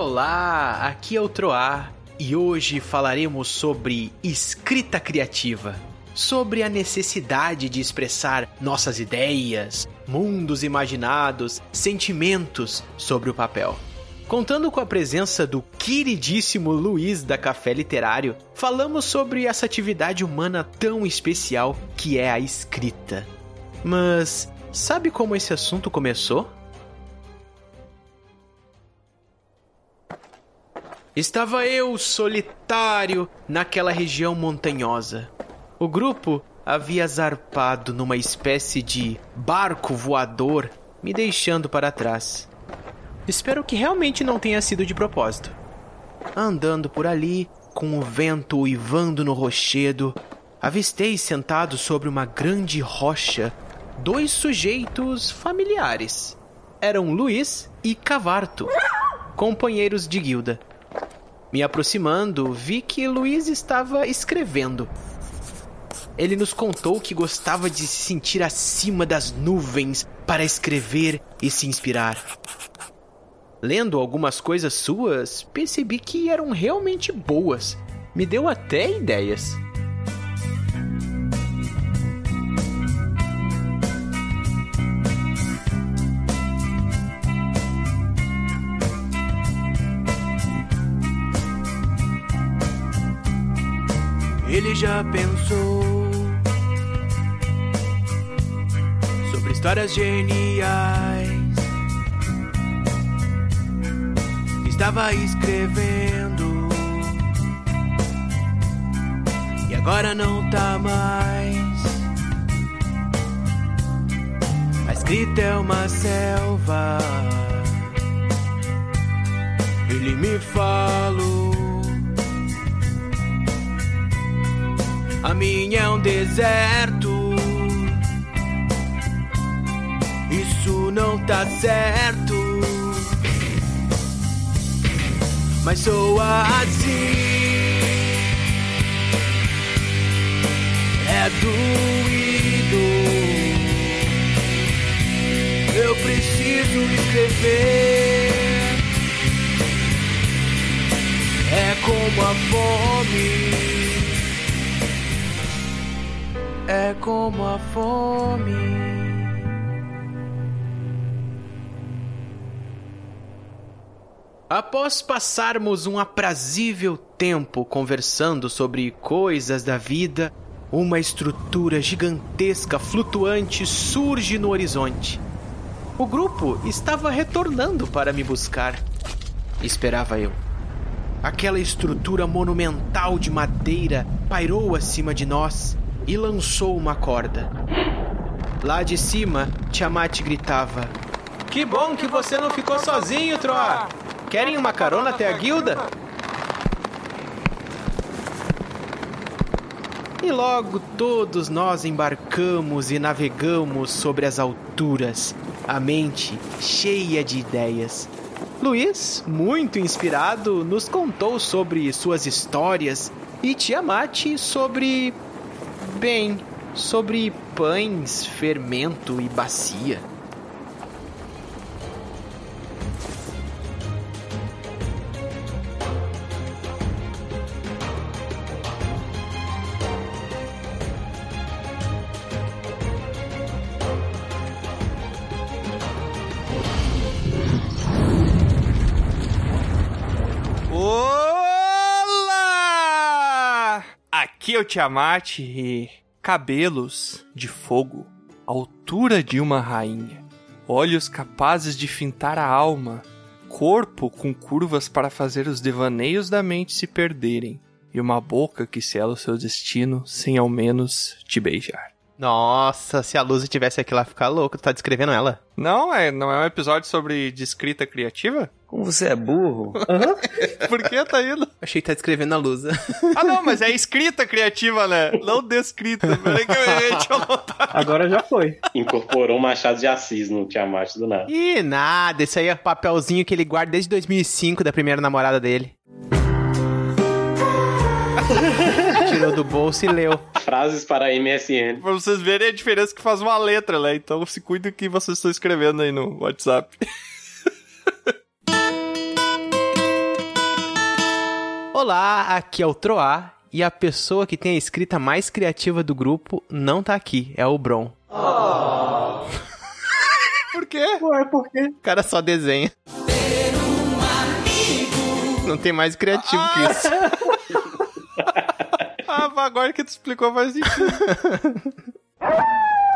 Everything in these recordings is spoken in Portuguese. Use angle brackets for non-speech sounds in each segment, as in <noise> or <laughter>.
Olá, aqui é o Troar e hoje falaremos sobre escrita criativa. Sobre a necessidade de expressar nossas ideias, mundos imaginados, sentimentos sobre o papel. Contando com a presença do queridíssimo Luiz da Café Literário, falamos sobre essa atividade humana tão especial que é a escrita. Mas sabe como esse assunto começou? Estava eu solitário naquela região montanhosa. O grupo havia zarpado numa espécie de barco voador, me deixando para trás. Espero que realmente não tenha sido de propósito. Andando por ali, com o vento uivando no rochedo, avistei sentados sobre uma grande rocha dois sujeitos familiares. Eram Luiz e Cavarto, companheiros de guilda. Me aproximando, vi que Luiz estava escrevendo. Ele nos contou que gostava de se sentir acima das nuvens para escrever e se inspirar. Lendo algumas coisas suas, percebi que eram realmente boas. Me deu até ideias. Ele já pensou sobre histórias geniais. Estava escrevendo e agora não tá mais. A escrita é uma selva. Ele me falou. A minha é um deserto. Isso não tá certo. Mas sou assim. É doído. Eu preciso escrever. É como a fome é como a fome. Após passarmos um aprazível tempo conversando sobre coisas da vida, uma estrutura gigantesca flutuante surge no horizonte. O grupo estava retornando para me buscar. Esperava eu. Aquela estrutura monumental de madeira pairou acima de nós e lançou uma corda. Lá de cima, Tiamat gritava: Que bom que você não ficou sozinho, Troar! Querem uma carona até a guilda? E logo todos nós embarcamos e navegamos sobre as alturas, a mente cheia de ideias. Luiz, muito inspirado, nos contou sobre suas histórias e Tiamat sobre Bem, sobre pães, fermento e bacia. Tiamat e cabelos de fogo, altura de uma rainha, olhos capazes de fintar a alma, corpo com curvas para fazer os devaneios da mente se perderem, e uma boca que sela o seu destino sem ao menos te beijar. Nossa, se a Luz tivesse aqui lá ficar louca, tu tá descrevendo ela. Não, é, não é um episódio sobre de escrita criativa? Como você é burro? Uhum. <laughs> Por que tá indo? Achei que tá descrevendo a Luz. <laughs> ah, não, mas é escrita criativa, né? Não descrita. <laughs> Peraí que eu tinha Agora já foi. Incorporou um Machado de Assis no Tiamat do nada. Ih, nada. Isso aí é papelzinho que ele guarda desde 2005 da primeira namorada dele. Tirou do bolso e leu. Frases para MSN. Pra vocês verem a diferença que faz uma letra, né? Então se cuide do que vocês estão escrevendo aí no WhatsApp. Olá, aqui é o Troá e a pessoa que tem a escrita mais criativa do grupo não tá aqui, é o Bron. <laughs> Por quê? Ué, por quê? O cara só desenha. Não tem mais criativo que isso. <laughs> Ah, agora que tu explicou faz sentido. <laughs>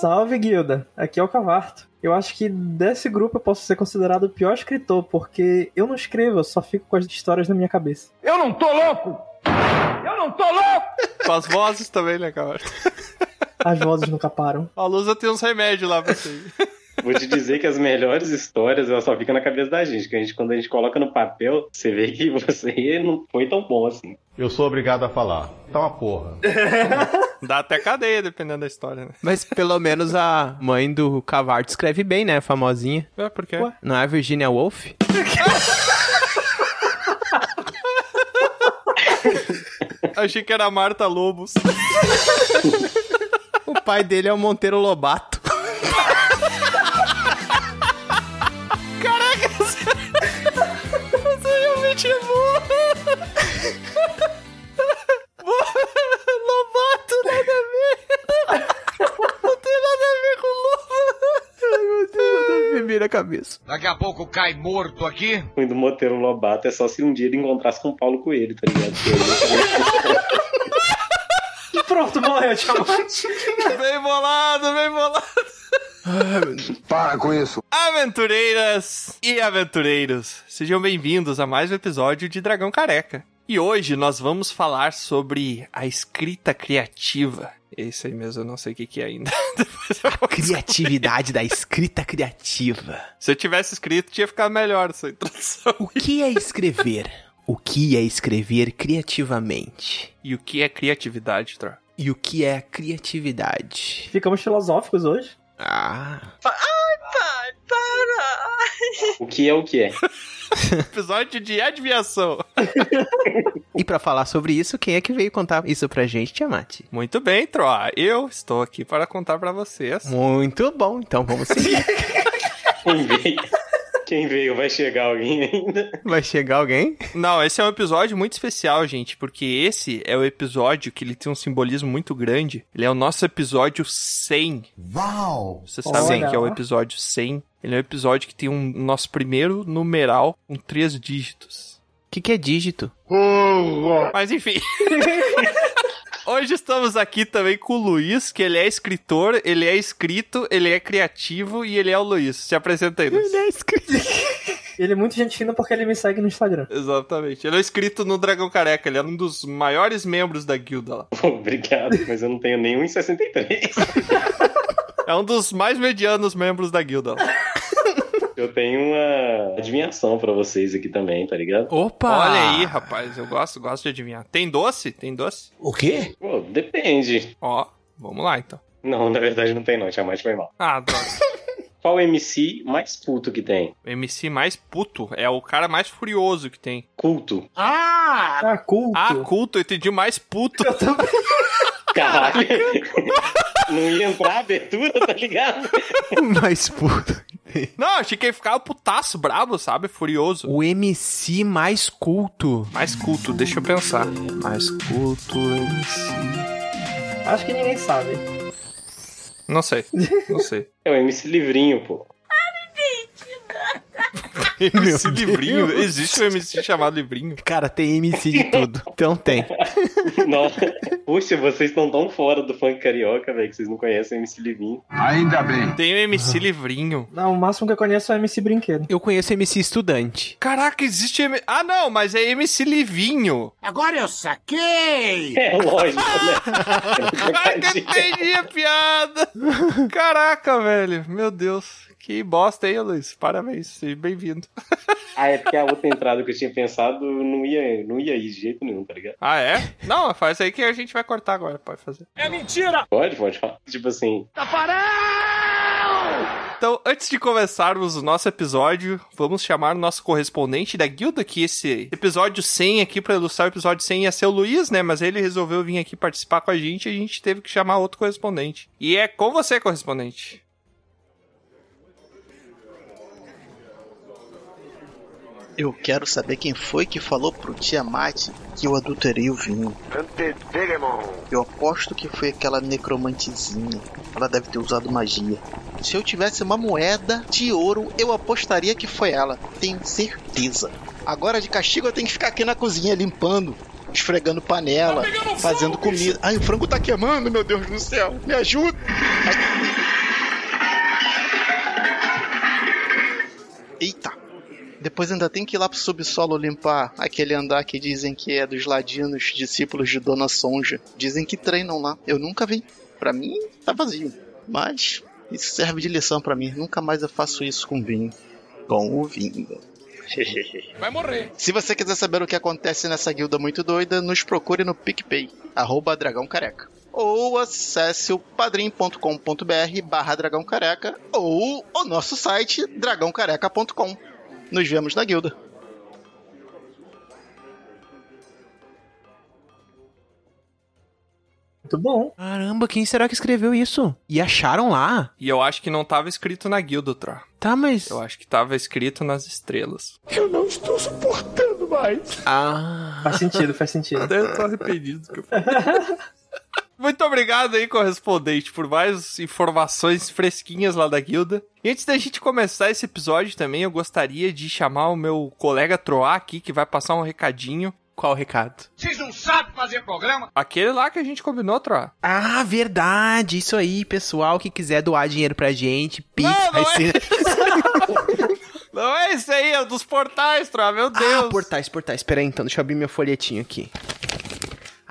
Salve, guilda. Aqui é o Cavarto. Eu acho que desse grupo eu posso ser considerado o pior escritor, porque eu não escrevo, eu só fico com as histórias na minha cabeça. Eu não tô louco! Eu não tô louco! <laughs> Com as vozes também, né, cara? As vozes nunca param. A Lusa tem uns remédios lá pra você. <laughs> Vou te dizer que as melhores histórias elas só ficam na cabeça da gente. Que a gente, quando a gente coloca no papel, você vê que você não foi tão bom assim. Eu sou obrigado a falar. Tá uma porra. <laughs> Dá até cadeia, dependendo da história, né? Mas pelo menos a mãe do Cavarto escreve bem, né? Famosinha. É, por quê? Ué? Não é a Virginia Woolf? <laughs> Achei que era a Marta Lobos. O pai dele é o Monteiro Lobato. <laughs> realmente é boa. Lobato, nada a ver. Não tem nada a ver com lobo. Ai, meu Deus, me vira a cabeça. Daqui a pouco cai morto aqui. O ruim do Monteiro Lobato é só se um dia ele encontrasse com o Paulo Coelho, tá ligado? <laughs> Pronto, morreu, Tiamat. Bem bolado, bem bolado. Para com isso. Aventureiras e aventureiros, sejam bem-vindos a mais um episódio de Dragão Careca. E hoje nós vamos falar sobre a escrita criativa. Esse aí mesmo, eu não sei o que, que é ainda. <laughs> Vou- Criatividade da escrita criativa. Se eu tivesse escrito, tinha ficado melhor essa introdução. O que é escrever? O que é escrever criativamente? E o que é criatividade, Tro? E o que é criatividade? Ficamos filosóficos hoje. Ah, o que é o que é? <laughs> Episódio de adivinhação. <laughs> e pra falar sobre isso, quem é que veio contar isso pra gente, Tiamat? Muito bem, Troa. Eu estou aqui para contar para vocês. Muito bom, então vamos seguir. <laughs> Quem veio? Vai chegar alguém <laughs> ainda? Vai chegar alguém? Não, esse é um episódio muito especial, gente, porque esse é o episódio que ele tem um simbolismo muito grande. Ele é o nosso episódio 100. Uau! Vocês sabem que é o episódio 100. Ele é um episódio que tem um nosso primeiro numeral com três dígitos. O que, que é dígito? Mas enfim. <laughs> Hoje estamos aqui também com o Luiz, que ele é escritor, ele é escrito, ele é criativo e ele é o Luiz. Se apresenta aí, Luiz. Ele é escrito. <laughs> Ele é muito gente fina porque ele me segue no Instagram. Exatamente. Ele é escrito no Dragão Careca, ele é um dos maiores membros da guilda lá. Obrigado, mas eu não tenho nenhum em 63. <laughs> É um dos mais medianos membros da guilda lá. <laughs> Eu tenho uma adivinhação pra vocês aqui também, tá ligado? Opa! Olha aí, rapaz, eu gosto, gosto de adivinhar. Tem doce? Tem doce? O quê? Pô, depende. Ó, vamos lá então. Não, na verdade não tem não, Tiamat foi mal. Ah, droga. <laughs> Qual o MC mais puto que tem? O MC mais puto é o cara mais furioso que tem. Culto. Ah, culto. Ah, culto, eu entendi mais puto. <laughs> Caralho. <laughs> não ia entrar a abertura, tá ligado? Mais puto. Não, achei que ele ficava putaço, brabo, sabe? Furioso. O MC mais culto. Mais culto, deixa eu pensar. Mais culto, MC. Acho que ninguém sabe. Não sei, não sei. <laughs> É o MC Livrinho, pô. MC <laughs> Livrinho? Existe um MC chamado Livrinho? Cara, tem MC de tudo. Então tem. <laughs> Não. Puxa, vocês estão tão fora do funk carioca, velho, que vocês não conhecem o MC Livrinho. Ainda bem. Tem o MC Livrinho. Não, o máximo que eu conheço é o MC Brinquedo. Eu conheço MC estudante. Caraca, existe M... Ah, não, mas é MC Livinho. Agora eu saquei! É lógico, né? <laughs> Caraca, entendi a piada. <laughs> Caraca, velho. Meu Deus. Que bosta, hein, Luiz? Parabéns, seja bem-vindo. ah, é porque a outra entrada que eu tinha pensado não ia, não ia ir de jeito nenhum, tá ligado? Ah, é? Não, faz aí que a gente vai cortar agora, pode fazer. Pode, pode falar. Tipo assim, Então, antes de começarmos o nosso episódio, vamos chamar o nosso correspondente da guilda, que esse episódio 100 aqui, pra ilustrar o episódio 100, ia ser o Luiz, né? Mas ele resolveu vir aqui participar com a gente e a gente teve que chamar outro correspondente. E é com você, correspondente. Eu quero saber quem foi que falou pro Tiamat que eu adulterei o vinho. Eu aposto que foi aquela necromantezinha. Ela deve ter usado magia. Se eu tivesse uma moeda de ouro, eu apostaria que foi ela. Tenho certeza. Agora de castigo eu tenho que ficar aqui na cozinha limpando, esfregando panela, fazendo comida. Ai, o frango tá queimando, meu Deus do céu. Me ajuda. Depois ainda tem que ir lá pro subsolo limpar aquele andar que dizem que é dos ladinos, discípulos de Dona Sonja. Dizem que treinam lá. Eu nunca vi. Pra mim, tá vazio. Mas isso serve de lição pra mim. Nunca mais eu faço isso com vinho. Com o vinho. <laughs> Vai morrer. Se você quiser saber o que acontece nessa guilda muito doida, nos procure no PicPay, arroba Dragão Careca. Ou acesse o padrim.com.br barra Dragão Careca ou o nosso site dragãocareca.com. Nos vemos na guilda. Muito bom. Caramba, quem será que escreveu isso? E acharam lá? E eu acho que não tava escrito na guilda, Tro. Tá, mas. Eu acho que tava escrito nas estrelas. Eu não estou suportando mais. Ah. Faz sentido, faz sentido. Até eu tô arrependido do que eu falei. <laughs> Muito obrigado aí, correspondente, por mais informações fresquinhas lá da guilda. E antes da gente começar esse episódio também, eu gostaria de chamar o meu colega Troá aqui, que vai passar um recadinho. Qual o recado? Vocês não sabem fazer programa? Aquele lá que a gente combinou, Troá. Ah, verdade. Isso aí, pessoal que quiser doar dinheiro pra gente, Pix Não, vai <laughs> não é. ser. Não é esse aí, é o dos portais, Troá, meu Deus. Ah, portais, portais. Pera aí, então, deixa eu abrir meu folhetinho aqui.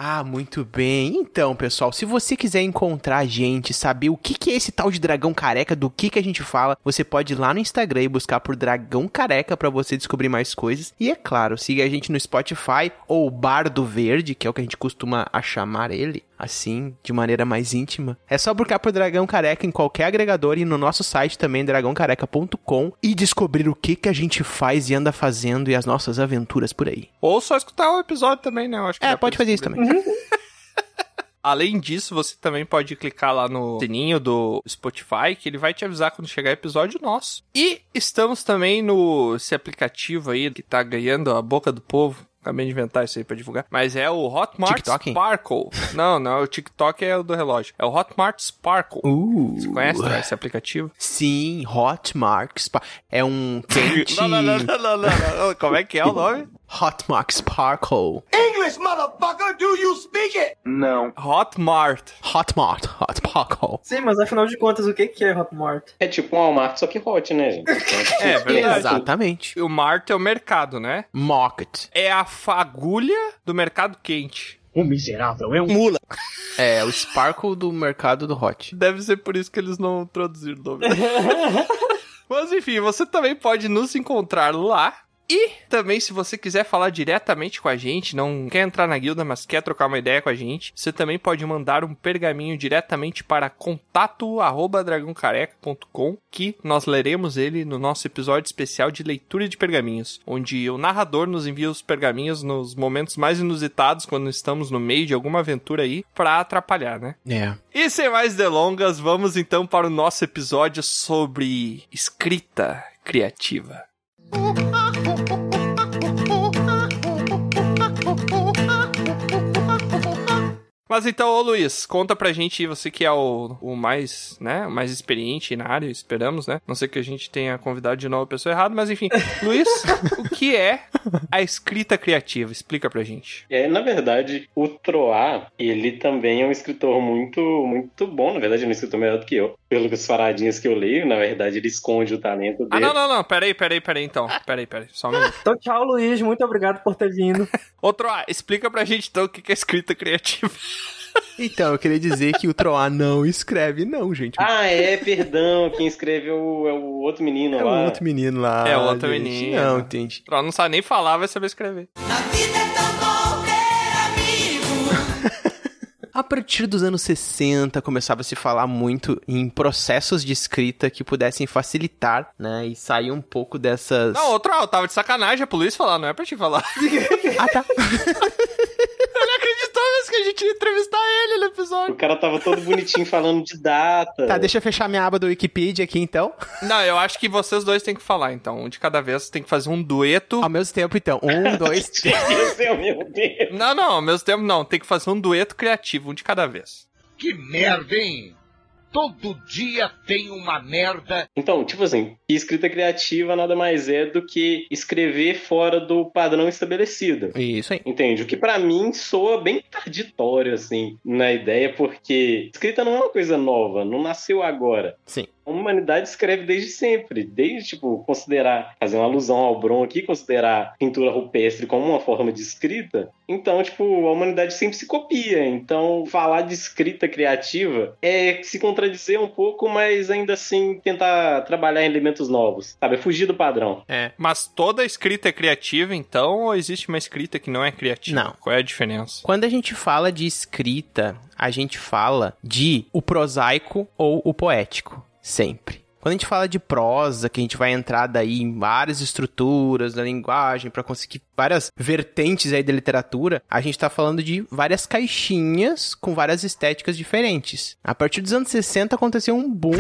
Ah, muito bem. Então, pessoal, se você quiser encontrar a gente, saber o que, que é esse tal de dragão careca, do que, que a gente fala, você pode ir lá no Instagram e buscar por Dragão Careca pra você descobrir mais coisas. E é claro, siga a gente no Spotify ou Bardo Verde, que é o que a gente costuma chamar ele, assim, de maneira mais íntima. É só buscar por Dragão Careca em qualquer agregador e no nosso site também, dragãocareca.com, e descobrir o que, que a gente faz e anda fazendo e as nossas aventuras por aí. Ou só escutar o episódio também, né? Eu acho que É, pode fazer isso também. <laughs> <laughs> Além disso, você também pode clicar lá no sininho do Spotify, que ele vai te avisar quando chegar episódio nosso. E estamos também no esse aplicativo aí que tá ganhando a boca do povo. Acabei de inventar isso aí pra divulgar. Mas é o Hotmart TikTok? Sparkle. não, não, o TikTok é o do relógio. É o Hotmart Sparkle. Uh, Você conhece né, esse aplicativo? Sim, Hotmark Spa é um <laughs> quente. Não, não, não, não, não, não, não. Como é que é o nome? Hotmark Sparkle. English, motherfucker, do you speak it? Não. Hotmart. Hotmart, Hotmarkle. Sim, mas afinal de contas, o que que é Hotmart? É tipo um Walmart, só que hot, né, gente? <laughs> É verdade. Exatamente. O Mart é o mercado, né? Market. É a fagulha do mercado quente. O miserável é um Mula. <laughs> É, o Sparkle do mercado do Hot. Deve ser por isso que eles não traduziram o nome. <laughs> Mas enfim, você também pode nos encontrar lá. E também, se você quiser falar diretamente com a gente, não quer entrar na guilda, mas quer trocar uma ideia com a gente, você também pode mandar um pergaminho diretamente para contato@dragãocareca.com, que nós leremos ele no nosso episódio especial de leitura de pergaminhos, onde o narrador nos envia os pergaminhos nos momentos mais inusitados, quando estamos no meio de alguma aventura aí, para atrapalhar, né? É. E sem mais delongas, vamos então para o nosso episódio sobre escrita criativa. Mas então, ô Luiz, conta pra gente, você que é o, o mais, né, o mais experiente na área, esperamos, né? Não sei que a gente tenha convidado de novo a pessoa errada, mas enfim. <laughs> Luiz, o que é a escrita criativa? Explica pra gente. É, na verdade, o Troá, ele também é um escritor muito, muito bom. Na verdade, ele é um escritor melhor do que eu. Pelas paradinhas que eu leio, na verdade, ele esconde o talento dele. Ah, não, não, não, peraí, peraí, peraí então. Peraí, peraí, só um minuto. Então, tchau, Luiz. Muito obrigado por ter vindo. <laughs> Outro A, explica pra gente então o que é escrita criativa. <laughs> Então, eu queria dizer que o Troá não escreve, não, gente. Ah, é, perdão. Quem escreve é o, é o outro menino é lá. o outro menino lá. É o outro gente. menino. Não, entendi. Ela não sabe nem falar, vai saber escrever. A partir dos anos 60, começava a se falar muito em processos de escrita que pudessem facilitar, né? E sair um pouco dessas. Não, outro A, eu tava de sacanagem, pro Luiz falar, não é pra te falar. <laughs> Ah, tá. <laughs> Que a gente ia entrevistar ele no episódio. O cara tava todo bonitinho falando de data. Tá, deixa eu fechar minha aba do Wikipedia aqui então. Não, eu acho que vocês dois têm que falar, então. Um de cada vez tem que fazer um dueto. Ao mesmo tempo, então. Um, <laughs> dois, <laughs> três. Não, não, ao mesmo tempo não. Tem que fazer um dueto criativo, um de cada vez. Que merda, hein? Todo dia tem uma merda. Então, tipo assim, escrita criativa nada mais é do que escrever fora do padrão estabelecido. Isso aí. Entende? O que pra mim soa bem tarditório, assim, na ideia, porque escrita não é uma coisa nova, não nasceu agora. Sim. A humanidade escreve desde sempre, desde, tipo, considerar, fazer uma alusão ao Bron aqui, considerar pintura rupestre como uma forma de escrita. Então, tipo, a humanidade sempre se copia. Então, falar de escrita criativa é se contradizer um pouco, mas ainda assim tentar trabalhar em elementos novos, sabe? É fugir do padrão. É. Mas toda escrita é criativa, então, ou existe uma escrita que não é criativa? Não. Qual é a diferença? Quando a gente fala de escrita, a gente fala de o prosaico ou o poético. Sempre. Quando a gente fala de prosa, que a gente vai entrar daí em várias estruturas da linguagem para conseguir várias vertentes aí da literatura, a gente tá falando de várias caixinhas com várias estéticas diferentes. A partir dos anos 60 aconteceu um boom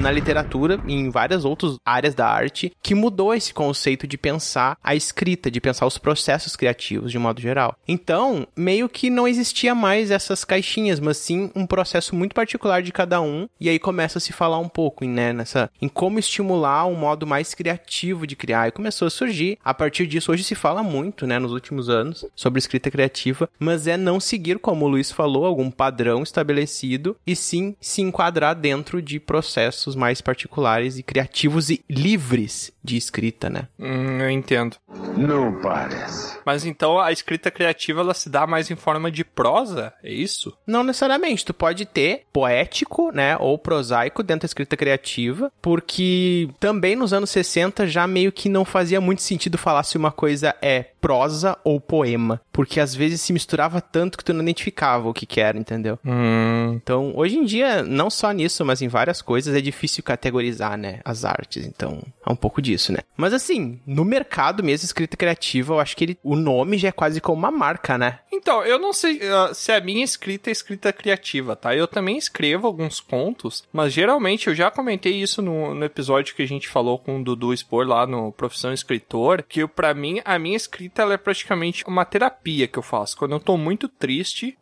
na literatura e em várias outras áreas da arte que mudou esse conceito de pensar a escrita, de pensar os processos criativos de modo geral. Então, meio que não existia mais essas caixinhas, mas sim um processo muito particular de cada um, e aí começa a se falar um pouco, né, nessa em como estimular um modo mais criativo de criar. E começou a surgir. A partir disso, hoje se fala muito, né, nos últimos anos, sobre escrita criativa, mas é não seguir, como o Luiz falou, algum padrão estabelecido e sim se enquadrar dentro de processos mais particulares e criativos e livres de escrita, né? Hum, eu entendo. Não parece. Mas então a escrita criativa ela se dá mais em forma de prosa? É isso? Não necessariamente, tu pode ter poético, né, ou prosaico dentro da escrita criativa, porque também nos anos 60 já meio que não fazia muito sentido falar se uma coisa é prosa ou poema, porque às vezes se misturava tanto que tu não identificava o que que era, entendeu? Hum. Então, hoje em dia, não só nisso, mas em várias coisas é difícil categorizar, né, as artes. Então, é um pouco disso, né? Mas assim, no mercado mesmo, escrita criativa, eu acho que ele, o nome já é quase como uma marca, né? Então, eu não sei uh, se a minha escrita é escrita criativa, tá? Eu também escrevo alguns contos, mas geralmente eu já comentei isso no, no episódio que a gente falou com o Dudu Expor lá no Profissão Escritor, que para mim a minha escrita ela é praticamente uma terapia que eu faço. Quando eu tô muito triste,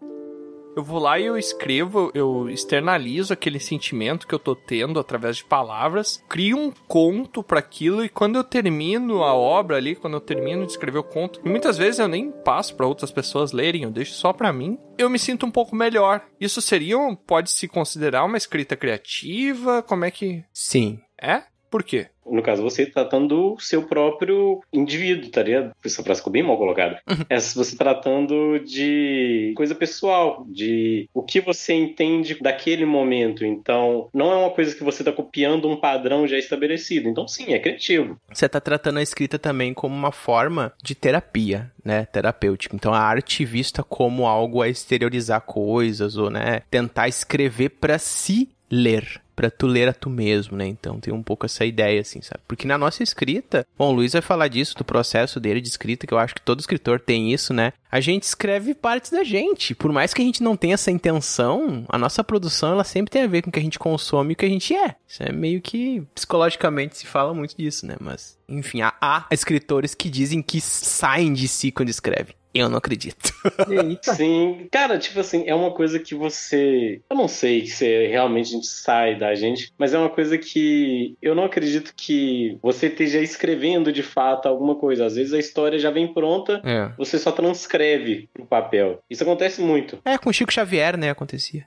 eu vou lá e eu escrevo, eu externalizo aquele sentimento que eu tô tendo através de palavras, crio um conto para aquilo e quando eu termino a obra ali, quando eu termino de escrever o conto, e muitas vezes eu nem passo para outras pessoas lerem, eu deixo só para mim, eu me sinto um pouco melhor. Isso seria, um, pode se considerar uma escrita criativa? Como é que Sim. é? Por quê? No caso, você tratando do seu próprio indivíduo, tá ligado? Essa frase ficou bem mal colocada. É você tratando de coisa pessoal, de o que você entende daquele momento. Então, não é uma coisa que você tá copiando um padrão já estabelecido. Então, sim, é criativo. Você tá tratando a escrita também como uma forma de terapia, né? Terapêutica. Então, a arte vista como algo a exteriorizar coisas ou, né? Tentar escrever para se ler para tu ler a tu mesmo, né? Então tem um pouco essa ideia, assim, sabe? Porque na nossa escrita, bom, o Luiz vai falar disso, do processo dele de escrita, que eu acho que todo escritor tem isso, né? A gente escreve partes da gente. Por mais que a gente não tenha essa intenção, a nossa produção, ela sempre tem a ver com o que a gente consome e o que a gente é. Isso é meio que psicologicamente se fala muito disso, né? Mas, enfim, há, há escritores que dizem que saem de si quando escrevem. Eu não acredito. <laughs> Eita. Sim, cara, tipo assim, é uma coisa que você. Eu não sei se realmente a gente sai da gente, mas é uma coisa que eu não acredito que você esteja escrevendo de fato alguma coisa. Às vezes a história já vem pronta, É. você só transcreve pro papel. Isso acontece muito. É, com Chico Xavier, né? Acontecia.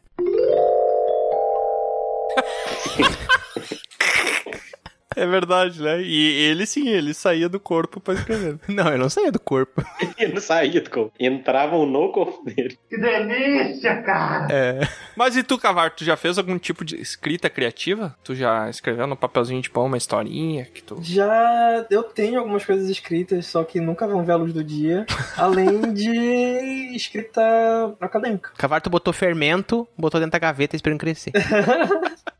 <laughs> É verdade, né? E ele sim, ele saía do corpo pra escrever. <laughs> Não, eu não saía do corpo. <laughs> E não saía do corpo. Entravam no corpo dele. Que delícia, cara! É. Mas e tu, Cavar, tu já fez algum tipo de escrita criativa? Tu já escreveu no papelzinho de pão uma historinha que tu. Já eu tenho algumas coisas escritas, só que nunca vão ver a luz do dia, <laughs> além de escrita acadêmica. Cavarto botou fermento, botou dentro da gaveta esperando crescer.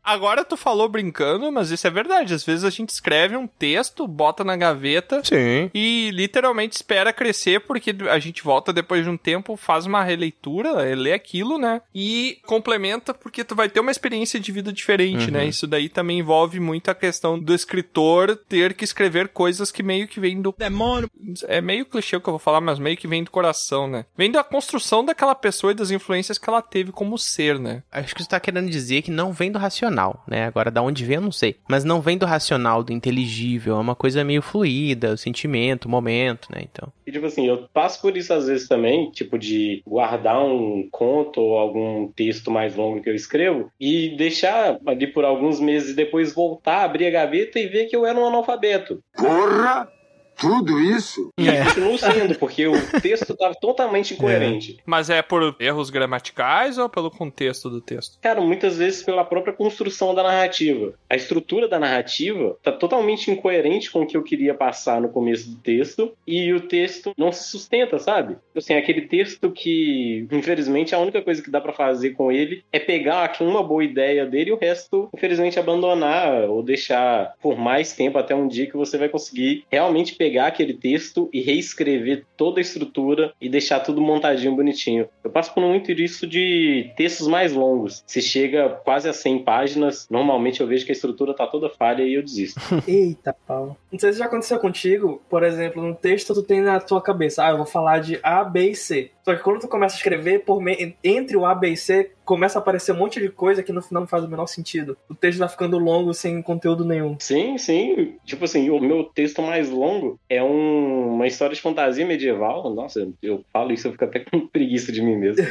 Agora tu falou brincando, mas isso é verdade. Às vezes a gente escreve um texto, bota na gaveta Sim. e literalmente espera crescer, porque a gente volta depois de um tempo, faz uma releitura, lê aquilo, né? E complementa, porque tu vai ter uma experiência de vida diferente, Uhum. né? Isso daí também envolve muito a questão do escritor ter que escrever coisas que meio que vêm do demônio. É meio clichê o que eu vou falar, mas meio que vem do coração, né? Vem da construção daquela pessoa e das influências que ela teve como ser, né? Acho que você tá querendo dizer que não vem do racional, né? Agora, da onde vem, eu não sei. Mas não vem do racional, do inteligível. É uma coisa meio fluida, o sentimento, o momento, né? Então. E, tipo assim, eu passo por isso às vezes também, tipo, de guardar um conto ou algum texto mais longo que eu escrevo e deixar ali por alguns meses e depois voltar, abrir a gaveta e ver que eu era um analfabeto. Porra! Tudo isso? E continuo sendo, porque o texto estava totalmente incoerente. Mas é por erros gramaticais ou pelo contexto do texto? Cara, muitas vezes pela própria construção da narrativa. A estrutura da narrativa tá totalmente incoerente com o que eu queria passar no começo do texto e o texto não se sustenta, sabe? Assim, aquele texto que, infelizmente, a única coisa que dá pra fazer com ele é pegar aqui uma boa ideia dele e o resto, infelizmente, abandonar ou deixar por mais tempo até um dia que você vai conseguir realmente pegar aquele texto e reescrever toda a estrutura e deixar tudo montadinho, bonitinho. Eu passo por muito isso de textos mais longos. Se chega quase a 100 páginas, normalmente eu vejo que a estrutura tá toda falha e eu desisto. <laughs> Eita, pau. Não sei se já aconteceu contigo, por exemplo, no texto tu tem na tua cabeça, ah, eu vou falar de A, B e C. Só que quando tu começa a escrever, por me... entre o A, B e C, começa a aparecer um monte de coisa que no final não faz o menor sentido. O texto vai ficando longo sem conteúdo nenhum. Sim, sim. Tipo assim, o meu texto mais longo é um- uma história de fantasia medieval. Nossa, eu falo isso, eu fico até <laughs> com preguiça de mim mesmo.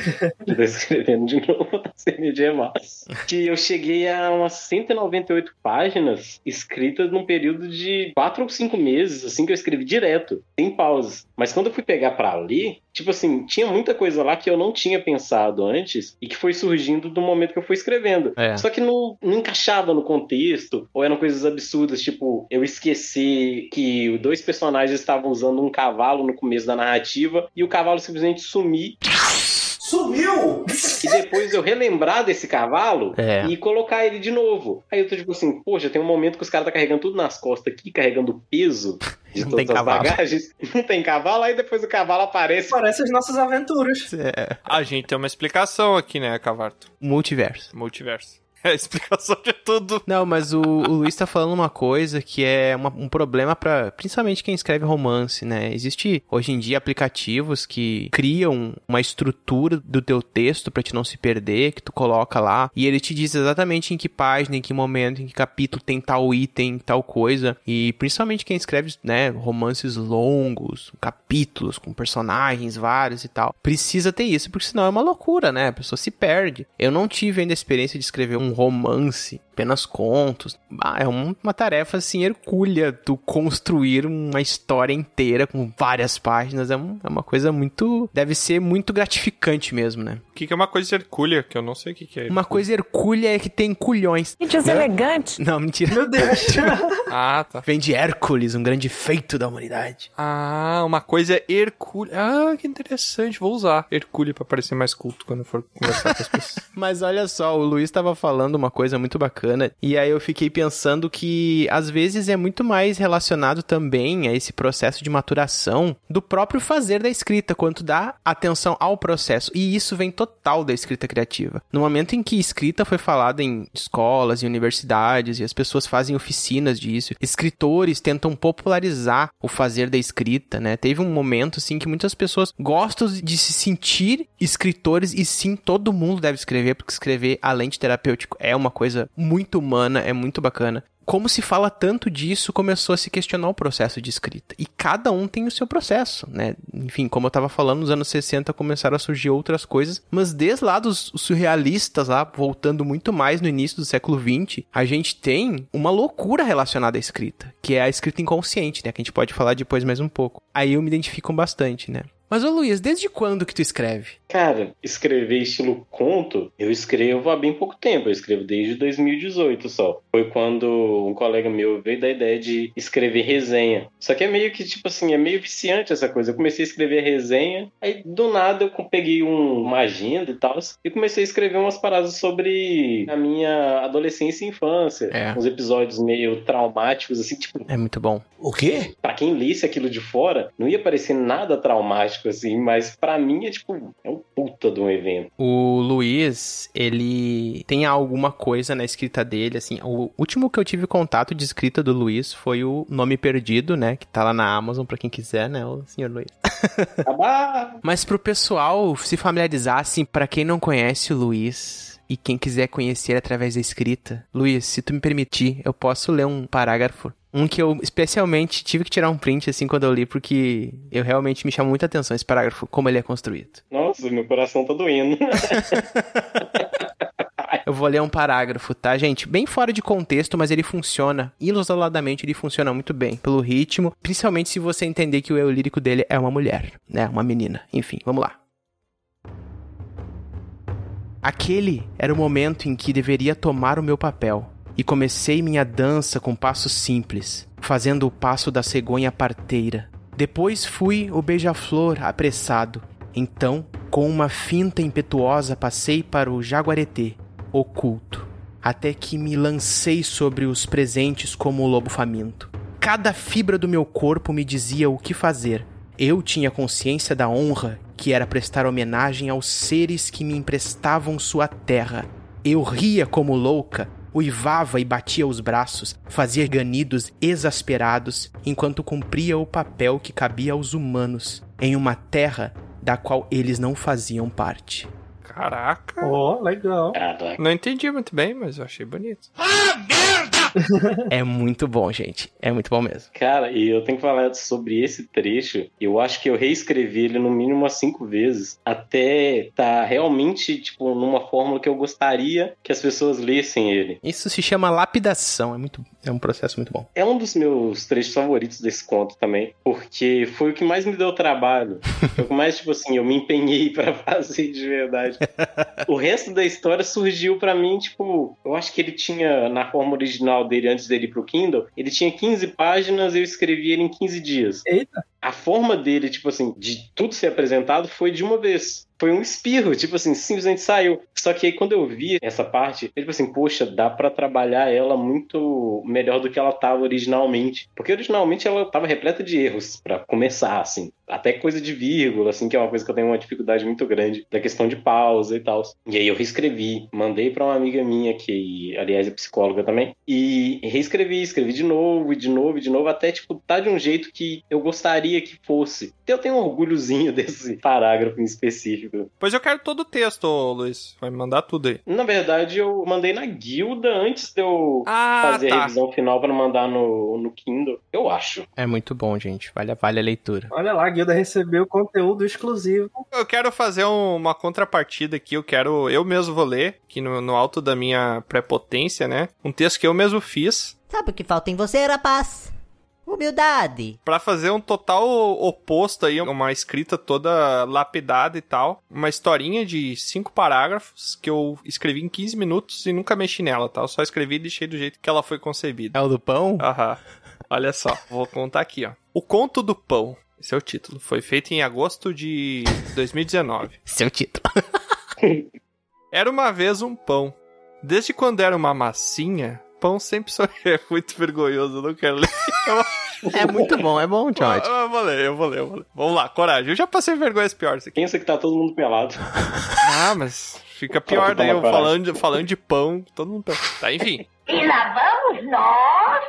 de estar escrevendo de novo fantasia <laughs> medieval. Que eu cheguei a umas 198 páginas escritas num período de 4 ou 5 meses, assim, que eu escrevi direto, sem pausas. Mas quando eu fui pegar pra ler, tipo assim, tinha muita coisa lá que eu não tinha pensado antes e que foi surgindo do momento que eu fui escrevendo. É. Só que não, não encaixava no contexto, ou eram coisas absurdas, tipo, eu esqueci que dois personagens estavam usando um cavalo no começo da narrativa e o cavalo simplesmente sumir. Sumiu! E depois eu relembrar desse cavalo É. e colocar ele de novo. Aí eu tô tipo assim, poxa, tem um momento que os caras tá carregando tudo nas costas aqui, carregando peso de <laughs> Não todas tem as cavalo. bagagens. <laughs> Não tem cavalo, aí depois o cavalo aparece. Parece as nossas aventuras. É. A gente tem uma explicação aqui, né, Cavarto? Multiverso. Multiverso. É a explicação de tudo. Não, mas o, o Luiz tá falando uma coisa que é uma- um problema para principalmente quem escreve romance, né? Existe hoje em dia aplicativos que criam uma estrutura do teu texto pra te não se perder, que tu coloca lá e ele te diz exatamente em que página, em que momento, em que capítulo tem tal item, tal coisa. E principalmente quem escreve, né, romances longos, capítulos com personagens vários e tal, precisa ter isso, porque senão é uma loucura, né? A pessoa se perde. Eu não tive ainda a experiência de escrever um romance, apenas contos. Ah, é um- uma tarefa assim hercúlea tu construir uma história inteira com várias páginas. É, um- é uma coisa muito. Deve ser muito gratificante mesmo, né? O que, que é uma coisa hercúlea? Que eu não sei o que, que é. Uma coisa hercúlea é que tem culhões. Gente, elegante. Não, mentira. Meu Deus! <laughs> Ah, tá. Vem de Hércules, um grande feito da humanidade. Ah, uma coisa hercúlea. Ah, que interessante. Vou usar hercúlea pra parecer mais culto quando eu for conversar com as pessoas. <laughs> Mas olha só, o Luiz estava falando uma coisa muito bacana, e aí eu fiquei pensando que às vezes é muito mais relacionado também a esse processo de maturação do próprio fazer da escrita, quanto dá atenção ao processo. E isso vem total da escrita criativa. No momento em que escrita foi falada em escolas e universidades, e as pessoas fazem oficinas disso, escritores tentam popularizar o fazer da escrita, né? Teve um momento assim que muitas pessoas gostam de se sentir escritores e sim, todo mundo deve escrever, porque escrever, além de terapêutico, é uma coisa muito humana, é muito bacana. Como se fala tanto disso, começou a se questionar o processo de escrita. E cada um tem o seu processo, né? Enfim, como eu tava falando, nos anos 60 começaram a surgir outras coisas, mas desde lá dos surrealistas, lá, voltando muito mais no início do século XX, a gente tem uma loucura relacionada à escrita, que é a escrita inconsciente, né? Que a gente pode falar depois mais um pouco. Aí eu me identifico bastante, né? Mas ô Luiz, desde quando que tu escreve? Cara, escrever estilo conto, eu escrevo há bem pouco tempo. Eu escrevo desde 2018 só. Foi quando um colega meu veio da ideia de escrever resenha. Só que é meio que, tipo assim, é meio viciante essa coisa. Eu comecei a escrever resenha, aí do nada eu peguei um, uma agenda e tal, e comecei a escrever umas paradas sobre a minha adolescência e infância. É. Uns episódios meio traumáticos, assim, tipo, É muito bom. O quê? Pra quem lisse aquilo de fora, não ia parecer nada traumático, assim, mas pra mim é tipo, é um puta de um evento. O Luiz, ele tem alguma coisa na escrita dele, assim. O último que eu tive contato de escrita do Luiz foi o Nome Perdido, né? Que tá lá na Amazon pra quem quiser, né? O senhor Luiz. Abá! <laughs> Mas pro pessoal se familiarizar, assim, pra quem não conhece o Luiz e quem quiser conhecer através da escrita, Luiz, se tu me permitir, eu posso ler um parágrafo. Um que eu especialmente tive que tirar um print assim quando eu li, porque eu realmente me chamou muita atenção esse parágrafo, como ele é construído. Nossa, meu coração tá doendo. <laughs> Eu vou ler um parágrafo, tá, gente? Bem fora de contexto, mas ele funciona. Isoladamente, ele funciona muito bem. Pelo ritmo, principalmente se você entender que o eu lírico dele é uma mulher, né? Uma menina. Enfim, vamos lá. Aquele era o momento em que deveria tomar o meu papel. E comecei minha dança com passos simples, fazendo o passo da cegonha parteira. Depois fui o beija-flor apressado. Então, com uma finta impetuosa, passei para o jaguaretê, oculto, até que me lancei sobre os presentes como o lobo faminto. Cada fibra do meu corpo me dizia o que fazer. Eu tinha consciência da honra que era prestar homenagem aos seres que me emprestavam sua terra. Eu ria como louca, uivava e batia os braços, fazia ganidos exasperados, enquanto cumpria o papel que cabia aos humanos em uma terra da qual eles não faziam parte. Caraca. Ó, legal. Não entendi muito bem, mas eu achei bonito. É muito bom, gente. É muito bom mesmo. Cara, e eu tenho que falar sobre esse trecho. Eu acho que eu reescrevi ele no mínimo umas cinco vezes até tá realmente, tipo, numa fórmula que eu gostaria que as pessoas lessem ele. Isso se chama lapidação. É muito, é um processo muito bom. É um dos meus trechos favoritos desse conto também, porque foi o que mais me deu trabalho. Foi o que mais, tipo assim, eu me empenhei <laughs> pra fazer de verdade. <laughs> O resto da história surgiu pra mim, tipo, eu acho que ele tinha, na forma original dele, antes dele ir pro Kindle, ele tinha 15 páginas, eu escrevi ele em 15 dias. Eita. A forma dele, tipo assim, de tudo ser apresentado foi de uma vez. Foi um espirro, tipo assim, simplesmente saiu. Só que aí quando eu vi essa parte, eu, tipo assim, poxa, dá pra trabalhar ela muito melhor do que ela tava originalmente. Porque originalmente ela tava repleta de erros, pra começar, assim. Até coisa de vírgula, assim, que é uma coisa que eu tenho uma dificuldade muito grande, da questão de pausa e tal. E aí eu reescrevi, mandei pra uma amiga minha, que aliás é psicóloga também, e reescrevi, escrevi de novo, e de novo, e de novo, até, tipo, tá de um jeito que eu gostaria que fosse. Eu tenho um orgulhozinho <laughs> desse parágrafo em específico. Pois eu quero todo o texto, Luiz. Vai me mandar tudo aí. Na verdade, eu mandei na guilda antes de eu Ah, fazer a tá. revisão final pra mandar no, no Kindle. Eu acho. É muito bom, gente. Vale, vale a leitura. Olha lá, a guilda recebeu conteúdo exclusivo. Eu quero fazer um- uma contrapartida aqui. Eu quero. Eu mesmo vou ler, aqui no, no alto da minha prepotência, né? Um texto que eu mesmo fiz. Sabe o que falta em você, rapaz? Humildade. Pra fazer um total oposto aí, uma escrita toda lapidada e tal. Uma historinha de cinco parágrafos que eu escrevi em 15 minutos e nunca mexi nela, tá? Eu só escrevi e deixei do jeito que ela foi concebida. É o do pão? Aham. Olha só, vou contar aqui, ó. O Conto do Pão. Esse é o título. Foi feito em agosto de 2019. Seu título. <laughs> Era uma vez um pão. Desde quando era uma massinha, pão sempre só é muito vergonhoso, eu não quero ler. É muito bom, é bom, George. Eu, eu vou ler, eu vou ler, eu vou ler. Vamos lá, coragem. Eu já passei vergonhas piores aqui. Pensa que tá todo mundo pelado. Ah, mas fica pior daí eu toma coragem. falando de, falando de pão, todo mundo tá. Tá, enfim. E lá vamos nós.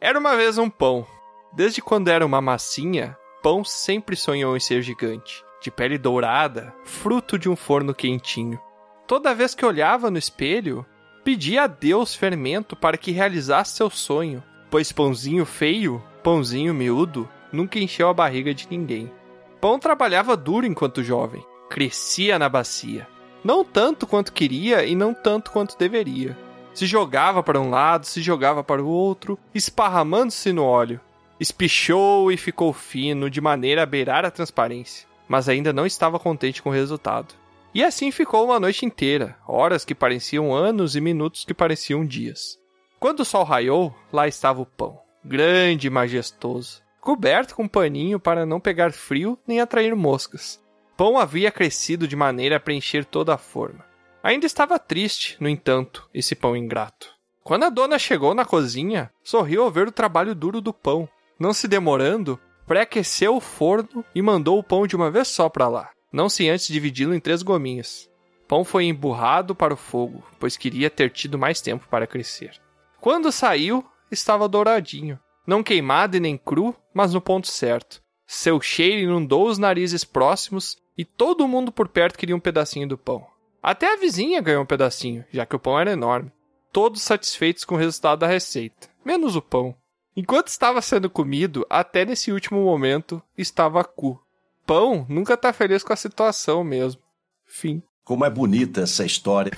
Era uma vez um pão. Desde quando era uma massinha, pão sempre sonhou em ser gigante, de pele dourada, fruto de um forno quentinho. Toda vez que olhava no espelho, pedia a Deus fermento para que realizasse seu sonho, pois pãozinho feio, pãozinho miúdo, nunca encheu a barriga de ninguém. Pão trabalhava duro enquanto jovem, crescia na bacia. Não tanto quanto queria e não tanto quanto deveria. Se jogava para um lado, se jogava para o outro, esparramando-se no óleo. Espichou e ficou fino, de maneira a beirar a transparência. mas ainda não estava contente com o resultado. E assim ficou uma noite inteira, horas que pareciam anos e minutos que pareciam dias. Quando o sol raiou, lá estava o pão, grande e majestoso, coberto com um paninho para não pegar frio nem atrair moscas. Pão havia crescido de maneira a preencher toda a forma. Ainda estava triste, no entanto, esse pão ingrato. Quando a dona chegou na cozinha, sorriu ao ver o trabalho duro do pão. Não se demorando, pré-aqueceu o forno e mandou o pão de uma vez só para lá não sem antes dividi-lo em três gominhos. Pão foi emburrado para o fogo, pois queria ter tido mais tempo para crescer. Quando saiu, estava douradinho, não queimado e nem cru, mas no ponto certo. Seu cheiro inundou os narizes próximos e todo mundo por perto queria um pedacinho do pão. Até a vizinha ganhou um pedacinho, já que o pão era enorme. Todos satisfeitos com o resultado da receita, menos o pão. Enquanto estava sendo comido, até nesse último momento, estava cu pão nunca tá feliz com a situação mesmo. Fim. Como é bonita essa história.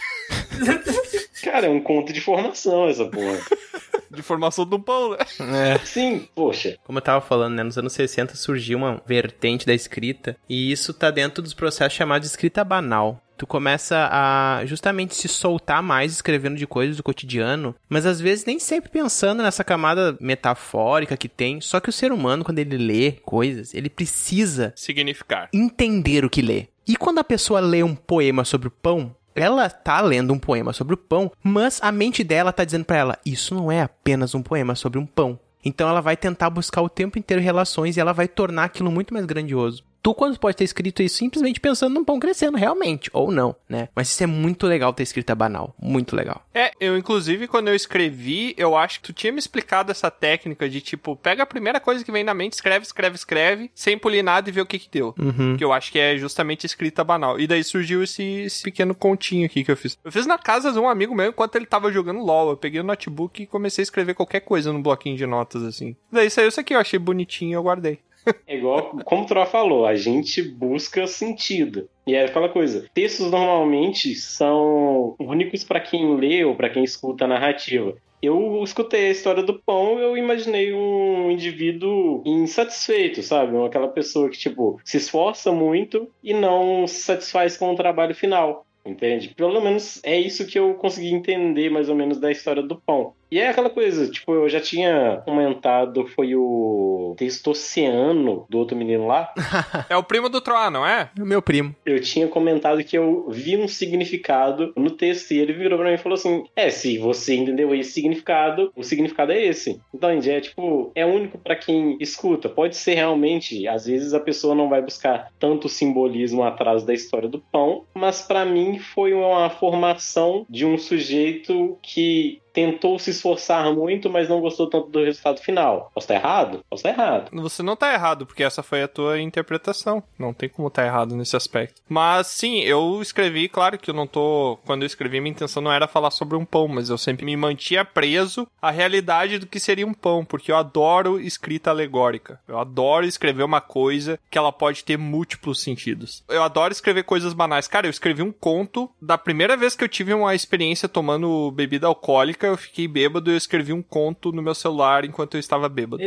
Cara, é um conto de formação essa porra. <laughs> de formação do pão, né? É. Sim, poxa. Como eu tava falando, né? Nos anos 60 surgiu uma vertente da escrita, e isso tá dentro dos processos chamados de escrita banal. Tu começa a justamente se soltar mais escrevendo de coisas do cotidiano, mas às vezes nem sempre pensando nessa camada metafórica que tem. Só que o ser humano, quando ele lê coisas, ele precisa significar, entender o que lê. E quando a pessoa lê um poema sobre o pão, ela tá lendo um poema sobre o pão, mas a mente dela tá dizendo para ela: isso não é apenas um poema sobre um pão. Então ela vai tentar buscar o tempo inteiro relações e ela vai tornar aquilo muito mais grandioso tu quando pode ter escrito isso simplesmente pensando num pão crescendo realmente, ou não, né? Mas isso é muito legal ter escrita banal, muito legal. É, eu inclusive quando eu escrevi, eu acho que tu tinha me explicado essa técnica de tipo, pega a primeira coisa que vem na mente, escreve, escreve, escreve, sem polir nada e ver o que que deu. Uhum. Que eu acho que é justamente escrita banal. E daí surgiu esse, esse, pequeno continho aqui que eu fiz. Eu fiz na casa de um amigo meu enquanto ele tava jogando LOL. Eu peguei o notebook e comecei a escrever qualquer coisa no bloquinho de notas, assim. Daí saiu isso aqui, eu achei bonitinho e eu guardei. É igual, como o Troa falou, a gente busca sentido. E é aquela coisa, textos normalmente são únicos para quem lê ou para quem escuta a narrativa. Eu escutei a história do pão eu imaginei um indivíduo insatisfeito, sabe? Aquela pessoa que, tipo, se esforça muito e não se satisfaz com o trabalho final. Entende? Pelo menos é isso que eu consegui entender mais ou menos da história do pão. E é aquela coisa, tipo, eu já tinha comentado, foi o texto oceano do outro menino lá. <laughs> é o primo do Troá, não é? É o meu primo. Eu tinha comentado que eu vi um significado no texto e ele virou pra mim e falou assim: É, se você entendeu esse significado, o significado é esse. Então, é tipo, é único para quem escuta. Pode ser realmente, às vezes a pessoa não vai buscar tanto simbolismo atrás da história do pão, mas para mim foi uma formação de um sujeito que tentou se esforçar muito, mas não gostou tanto do resultado final. Posso estar errado? Posso estar errado. Você não está errado, porque essa foi a tua interpretação. Não tem como estar errado nesse aspecto. Mas sim, eu escrevi, claro que eu não tô. Quando eu escrevi, minha intenção não era falar sobre um pão, mas eu sempre me mantia preso à realidade do que seria um pão, porque eu adoro escrita alegórica. Eu adoro escrever uma coisa que ela pode ter múltiplos sentidos. Eu adoro escrever coisas banais. Cara, eu escrevi um conto da primeira vez que eu tive uma experiência tomando bebida alcoólica época eu fiquei bêbado e eu escrevi um conto no meu celular enquanto eu estava bêbado.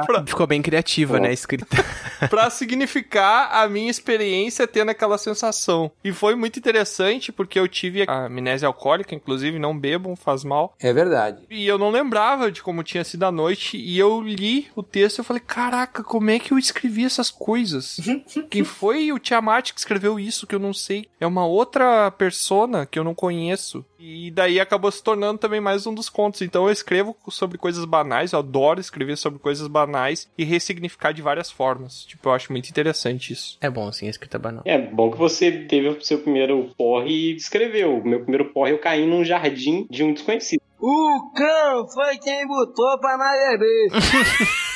<laughs> pra... Ficou bem criativa, né, a escrita. <laughs> pra significar a minha experiência tendo aquela sensação. E foi muito interessante porque eu tive a amnésia alcoólica, inclusive, não bebam, faz mal. É verdade. E eu não lembrava de como tinha sido a noite e eu li o texto e eu falei, caraca, como é que eu escrevi essas coisas? <laughs> Quem foi o Tiamat que escreveu isso que eu não sei? É uma outra persona que eu não conheço. E daí acabou se tornando também mais um dos contos. Então eu escrevo sobre coisas banais, eu adoro escrever sobre coisas banais e ressignificar de várias formas. Tipo, eu acho muito interessante isso. É bom, sim, a escrita banal. É bom que você teve o seu primeiro porre e descreveu. O meu primeiro porre eu caí num jardim de um desconhecido. O cão foi quem botou pra nós beber. <laughs>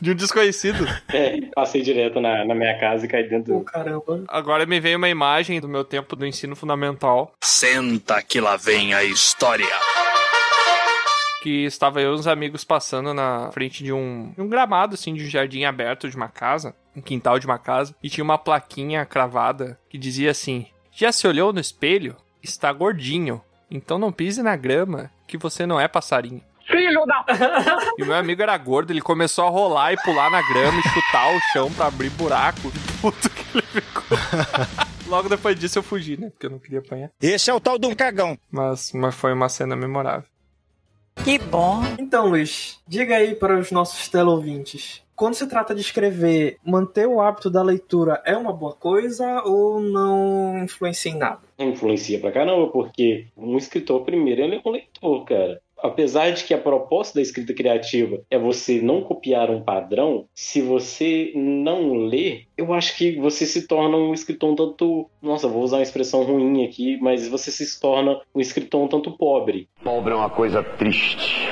de um desconhecido. É, passei direto na, na minha casa e caí dentro. Oh, caramba. Agora me veio uma imagem do meu tempo do ensino fundamental. Senta que lá vem a história. Que estava eu e uns amigos passando na frente de um, um gramado, assim, de um jardim aberto de uma casa, um quintal de uma casa, e tinha uma plaquinha cravada que dizia assim: Já se olhou no espelho? Está gordinho. Então não pise na grama, que você não é passarinho. filho da. E meu amigo era gordo, ele começou a rolar e pular na grama e chutar o chão pra abrir buraco. Puto que ele ficou. <laughs> Logo depois disso eu fugi, né? Porque eu não queria apanhar. Esse é o tal do cagão. Mas, mas foi uma cena memorável. Que bom. Então, Luiz, diga aí para os nossos teleouvintes. Quando se trata de escrever, manter o hábito da leitura é uma boa coisa ou não influencia em nada? Influencia pra caramba, porque um escritor, primeiro, ele é um leitor, cara. Apesar de que a proposta da escrita criativa é você não copiar um padrão, se você não lê, eu acho que você se torna um escritor um tanto. Nossa, vou usar uma expressão ruim aqui, mas você se torna um escritor um tanto pobre. Pobre é uma coisa triste.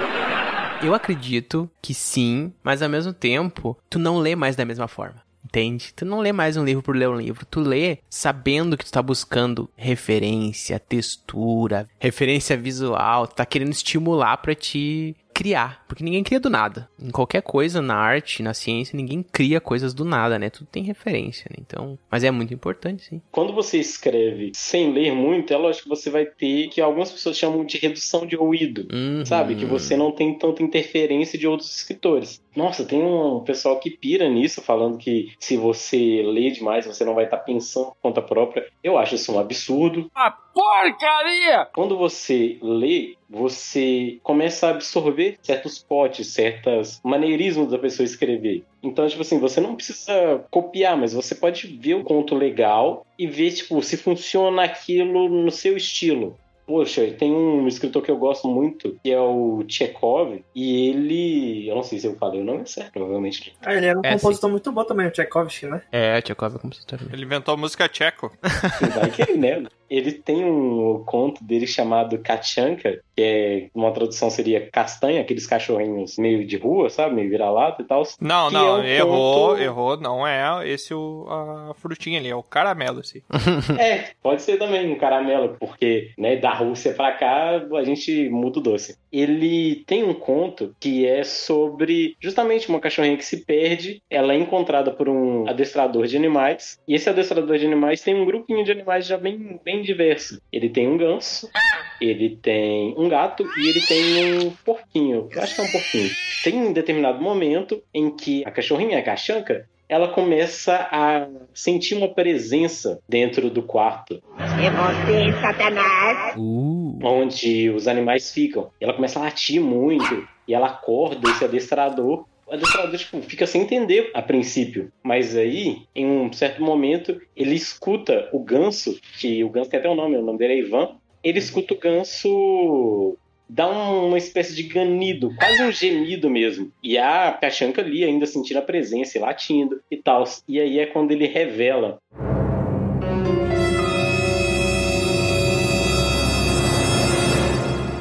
Eu acredito que sim, mas ao mesmo tempo, tu não lê mais da mesma forma. Entende? Tu não lê mais um livro por ler um livro. Tu lê sabendo que tu tá buscando referência, textura, referência visual. Tu tá querendo estimular pra te criar. Porque ninguém cria do nada. Em qualquer coisa, na arte, na ciência, ninguém cria coisas do nada, né? Tudo tem referência, né? Então. Mas é muito importante, sim. Quando você escreve sem ler muito, é lógico que você vai ter que algumas pessoas chamam de redução de ruído. Uhum. Sabe? Que você não tem tanta interferência de outros escritores. Nossa, tem um pessoal que pira nisso, falando que se você lê demais, você não vai estar pensando por conta própria. Eu acho isso um absurdo. A porcaria! Quando você lê, você começa a absorver certos potes, certas maneirismos da pessoa escrever. Então, tipo assim, você não precisa copiar, mas você pode ver o conto legal e ver, tipo, se funciona aquilo no seu estilo. Poxa, tem um escritor que eu gosto muito, que é o Chekhov, e ele. Eu não sei se eu falei o nome certo, provavelmente. Ah, ele era um É, compositor muito bom também, o Tchaikovsky, né? É, Tchekov é compositor. Ele inventou a música tcheco. Vai que ele, né? Ele tem um conto dele chamado Kachanka, que é uma tradução seria castanha, aqueles cachorrinhos meio de rua, sabe? Meio vira-lata e tal. Não, não, é um errou, conto- errou. Não é esse o, a frutinha ali, é o caramelo, assim. <laughs> É, pode ser também um caramelo, porque né, da Rússia pra cá a gente muda o doce. Ele tem um conto que é sobre justamente uma cachorrinha que se perde, ela é encontrada por um adestrador de animais, e esse adestrador de animais tem um grupinho de animais já bem, bem diverso. Ele tem um ganso, ele tem um gato e ele tem um porquinho. Eu acho que é um porquinho. Tem um determinado momento em que a cachorrinha, a cachanca, ela começa a sentir uma presença dentro do quarto É você, Satanás. Uh. onde os animais ficam. E ela começa a latir muito e ela acorda esse adestrador. O adestrador tipo, fica sem entender a princípio. Mas aí, em um certo momento, ele escuta o ganso, que o ganso tem até um nome, o nome dele é Ivan. Ele escuta o ganso dar um- uma espécie de ganido, quase um gemido mesmo. E a Cachanca ali ainda sentindo a presença e latindo e tal. E aí é quando ele revela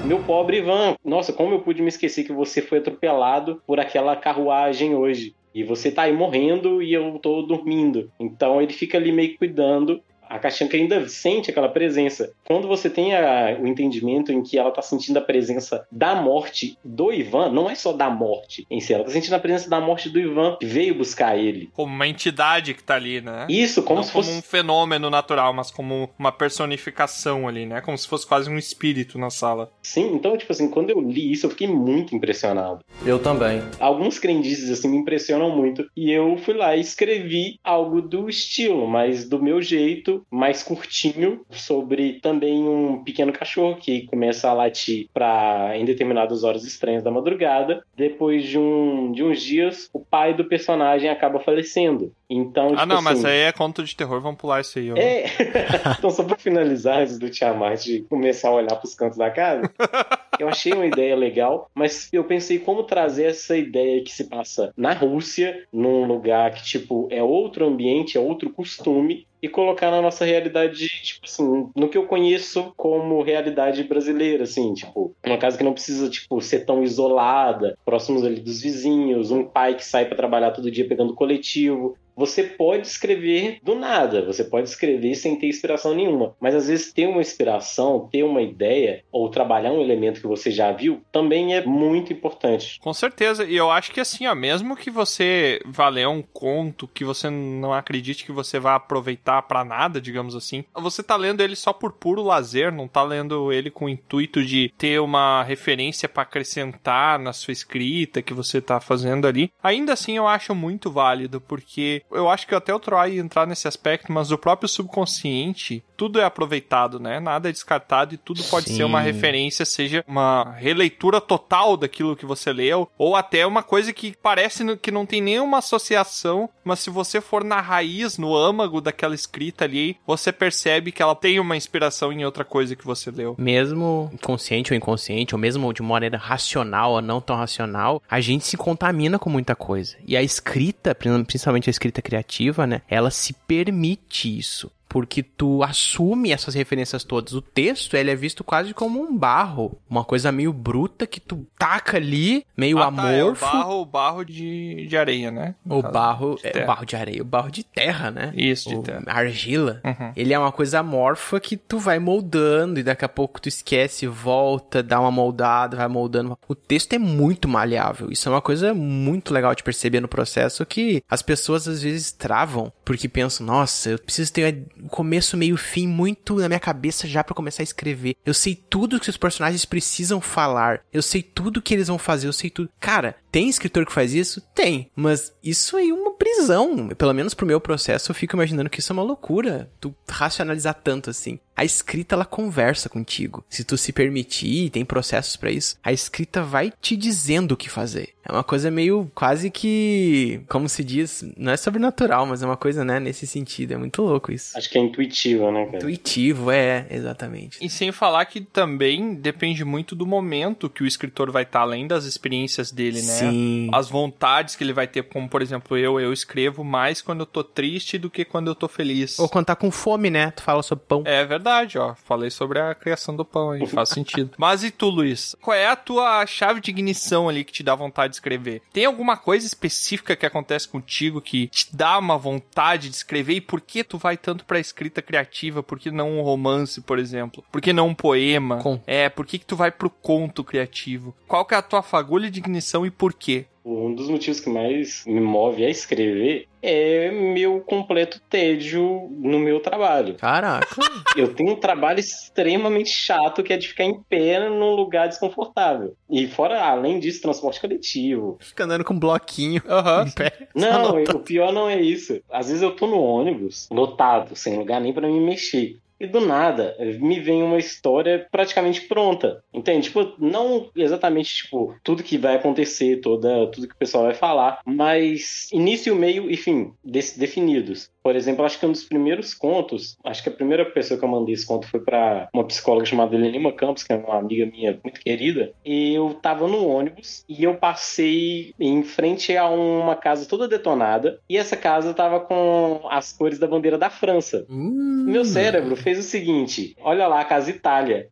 Meu pobre Ivan, nossa, como eu pude me esquecer que você foi atropelado por aquela carruagem hoje. E você tá aí morrendo e eu tô dormindo. Então ele fica ali meio cuidando. A Kachanka ainda sente aquela presença. Quando você tem a- o entendimento em que ela tá sentindo a presença da morte do Ivan, não é só da morte em si, ela tá sentindo a presença da morte do Ivan que veio buscar ele. Como uma entidade que tá ali, né? Isso, como Não se como fosse um fenômeno natural, mas como uma personificação ali, né? Como se fosse quase um espírito na sala. Sim, então, tipo assim, quando eu li isso, eu fiquei muito impressionado. Eu também. Alguns crendices, assim, me impressionam muito. E eu fui lá e escrevi algo do estilo, mas do meu jeito, mais curtinho, sobre também um pequeno cachorro que começa a latir pra, em determinadas horas estranhas da madrugada. Depois de, um, de uns dias, o pai do personagem acaba falecendo. Então, ah, tipo não, mas assim, aí é conto de terror, vamos pular isso aí. ó. é. <laughs> então, só pra finalizar, antes do Tiamat começar a olhar pros cantos da casa, <laughs> eu achei uma ideia legal, mas eu pensei como trazer essa ideia que se passa na Rússia, num lugar que, tipo, é outro ambiente, é outro costume, e colocar na nossa realidade, tipo assim, no que eu conheço como realidade brasileira, assim, tipo, uma casa que não precisa, tipo, ser tão isolada, próximos ali dos vizinhos, um pai que sai pra trabalhar todo dia pegando coletivo, você pode escrever do nada, você pode escrever sem ter inspiração nenhuma. Mas às vezes ter uma inspiração, ter uma ideia, ou trabalhar um elemento que você já viu, também é muito importante. Com certeza, e eu acho que assim, ó, mesmo que você vá ler um conto que você não acredite que você vai aproveitar para nada, digamos assim, você tá lendo ele só por puro lazer, não tá lendo ele com o intuito de ter uma referência para acrescentar na sua escrita que você tá fazendo ali. Ainda assim, eu acho muito válido, porque eu acho que até o Troy entrar nesse aspecto, mas o próprio subconsciente, tudo é aproveitado, né? Nada é descartado e tudo pode Sim. ser uma referência, seja uma releitura total daquilo que você leu, ou até uma coisa que parece que não tem nenhuma associação, mas se você for na raiz, no âmago daquela escrita ali, você percebe que ela tem uma inspiração em outra coisa que você leu. Mesmo consciente ou inconsciente, ou mesmo de uma maneira racional ou não tão racional, a gente se contamina com muita coisa. E a escrita, principalmente a escrita criativa, né? Ela se permite isso. Porque tu assume essas referências todas. O texto, ele é visto quase como um barro. Uma coisa meio bruta que tu taca ali, meio Ah, tá, é o amorfo. barro, o barro de, de areia, né? No O barro, de é, barro de areia, o barro de terra, né? Isso, de O- terra. Argila. Uhum. Ele é uma coisa amorfa que tu vai moldando e daqui a pouco tu esquece, volta, dá uma moldada, vai moldando. O texto é muito maleável. Isso é uma coisa muito legal de perceber no processo que as pessoas às vezes travam porque pensam, nossa, eu preciso ter começo, meio, fim muito na minha cabeça já pra começar a escrever. Eu sei tudo que os personagens precisam falar. Eu sei tudo que eles vão fazer, eu sei tudo. Cara, tem escritor que faz isso? Tem. Mas isso aí é uma prisão. Pelo menos pro meu processo, eu fico imaginando que isso é uma loucura. Tu racionalizar tanto assim. A escrita, ela conversa contigo. Se tu se permitir, tem processos pra isso, a escrita vai te dizendo o que fazer. É uma coisa meio quase que, como se diz, não é sobrenatural, mas é uma coisa, né, nesse sentido. É muito louco isso. Acho que é intuitivo, né, cara? Intuitivo, é, exatamente. E sem falar que também depende muito do momento que o escritor vai estar, além das experiências dele, né? Sim. As vontades que ele vai ter, como por exemplo eu, eu escrevo mais quando eu tô triste do que quando eu tô feliz. Ou quando tá com fome, né? Tu fala sobre pão. É verdade, ó. Falei sobre a criação do pão aí, faz sentido. <laughs> Mas e tu, Luiz? Qual é a tua chave de ignição ali que te dá vontade de escrever? Tem alguma coisa específica que acontece contigo que te dá uma vontade de escrever? E por que tu vai tanto pra escrita criativa? Por que não um romance, por exemplo? Por que não um poema? É, por que que tu vai pro conto criativo? Qual que é a tua fagulha de ignição e por quê? Um dos motivos que mais me move a escrever é meu completo tédio no meu trabalho. Caraca. <laughs> Eu tenho um trabalho extremamente chato que é de ficar em pé num lugar desconfortável. E fora, além disso, transporte coletivo. Fica andando com um bloquinho em pé. Não, o pior não é isso. Às vezes eu tô no ônibus, lotado, sem lugar nem pra me mexer. E do nada, me vem uma história praticamente pronta. Entende? Tipo, não exatamente, tipo, tudo que vai acontecer, toda, tudo que o pessoal vai falar, mas início, meio e fim, definidos. Por exemplo, acho que um dos primeiros contos, acho que a primeira pessoa que eu mandei esse conto foi pra uma psicóloga chamada Lenima Campos, que é uma amiga minha muito querida. E eu tava no ônibus e eu passei em frente a uma casa toda detonada. E essa casa tava com as cores da bandeira da França. Meu cérebro fez o seguinte: olha lá, a casa Itália.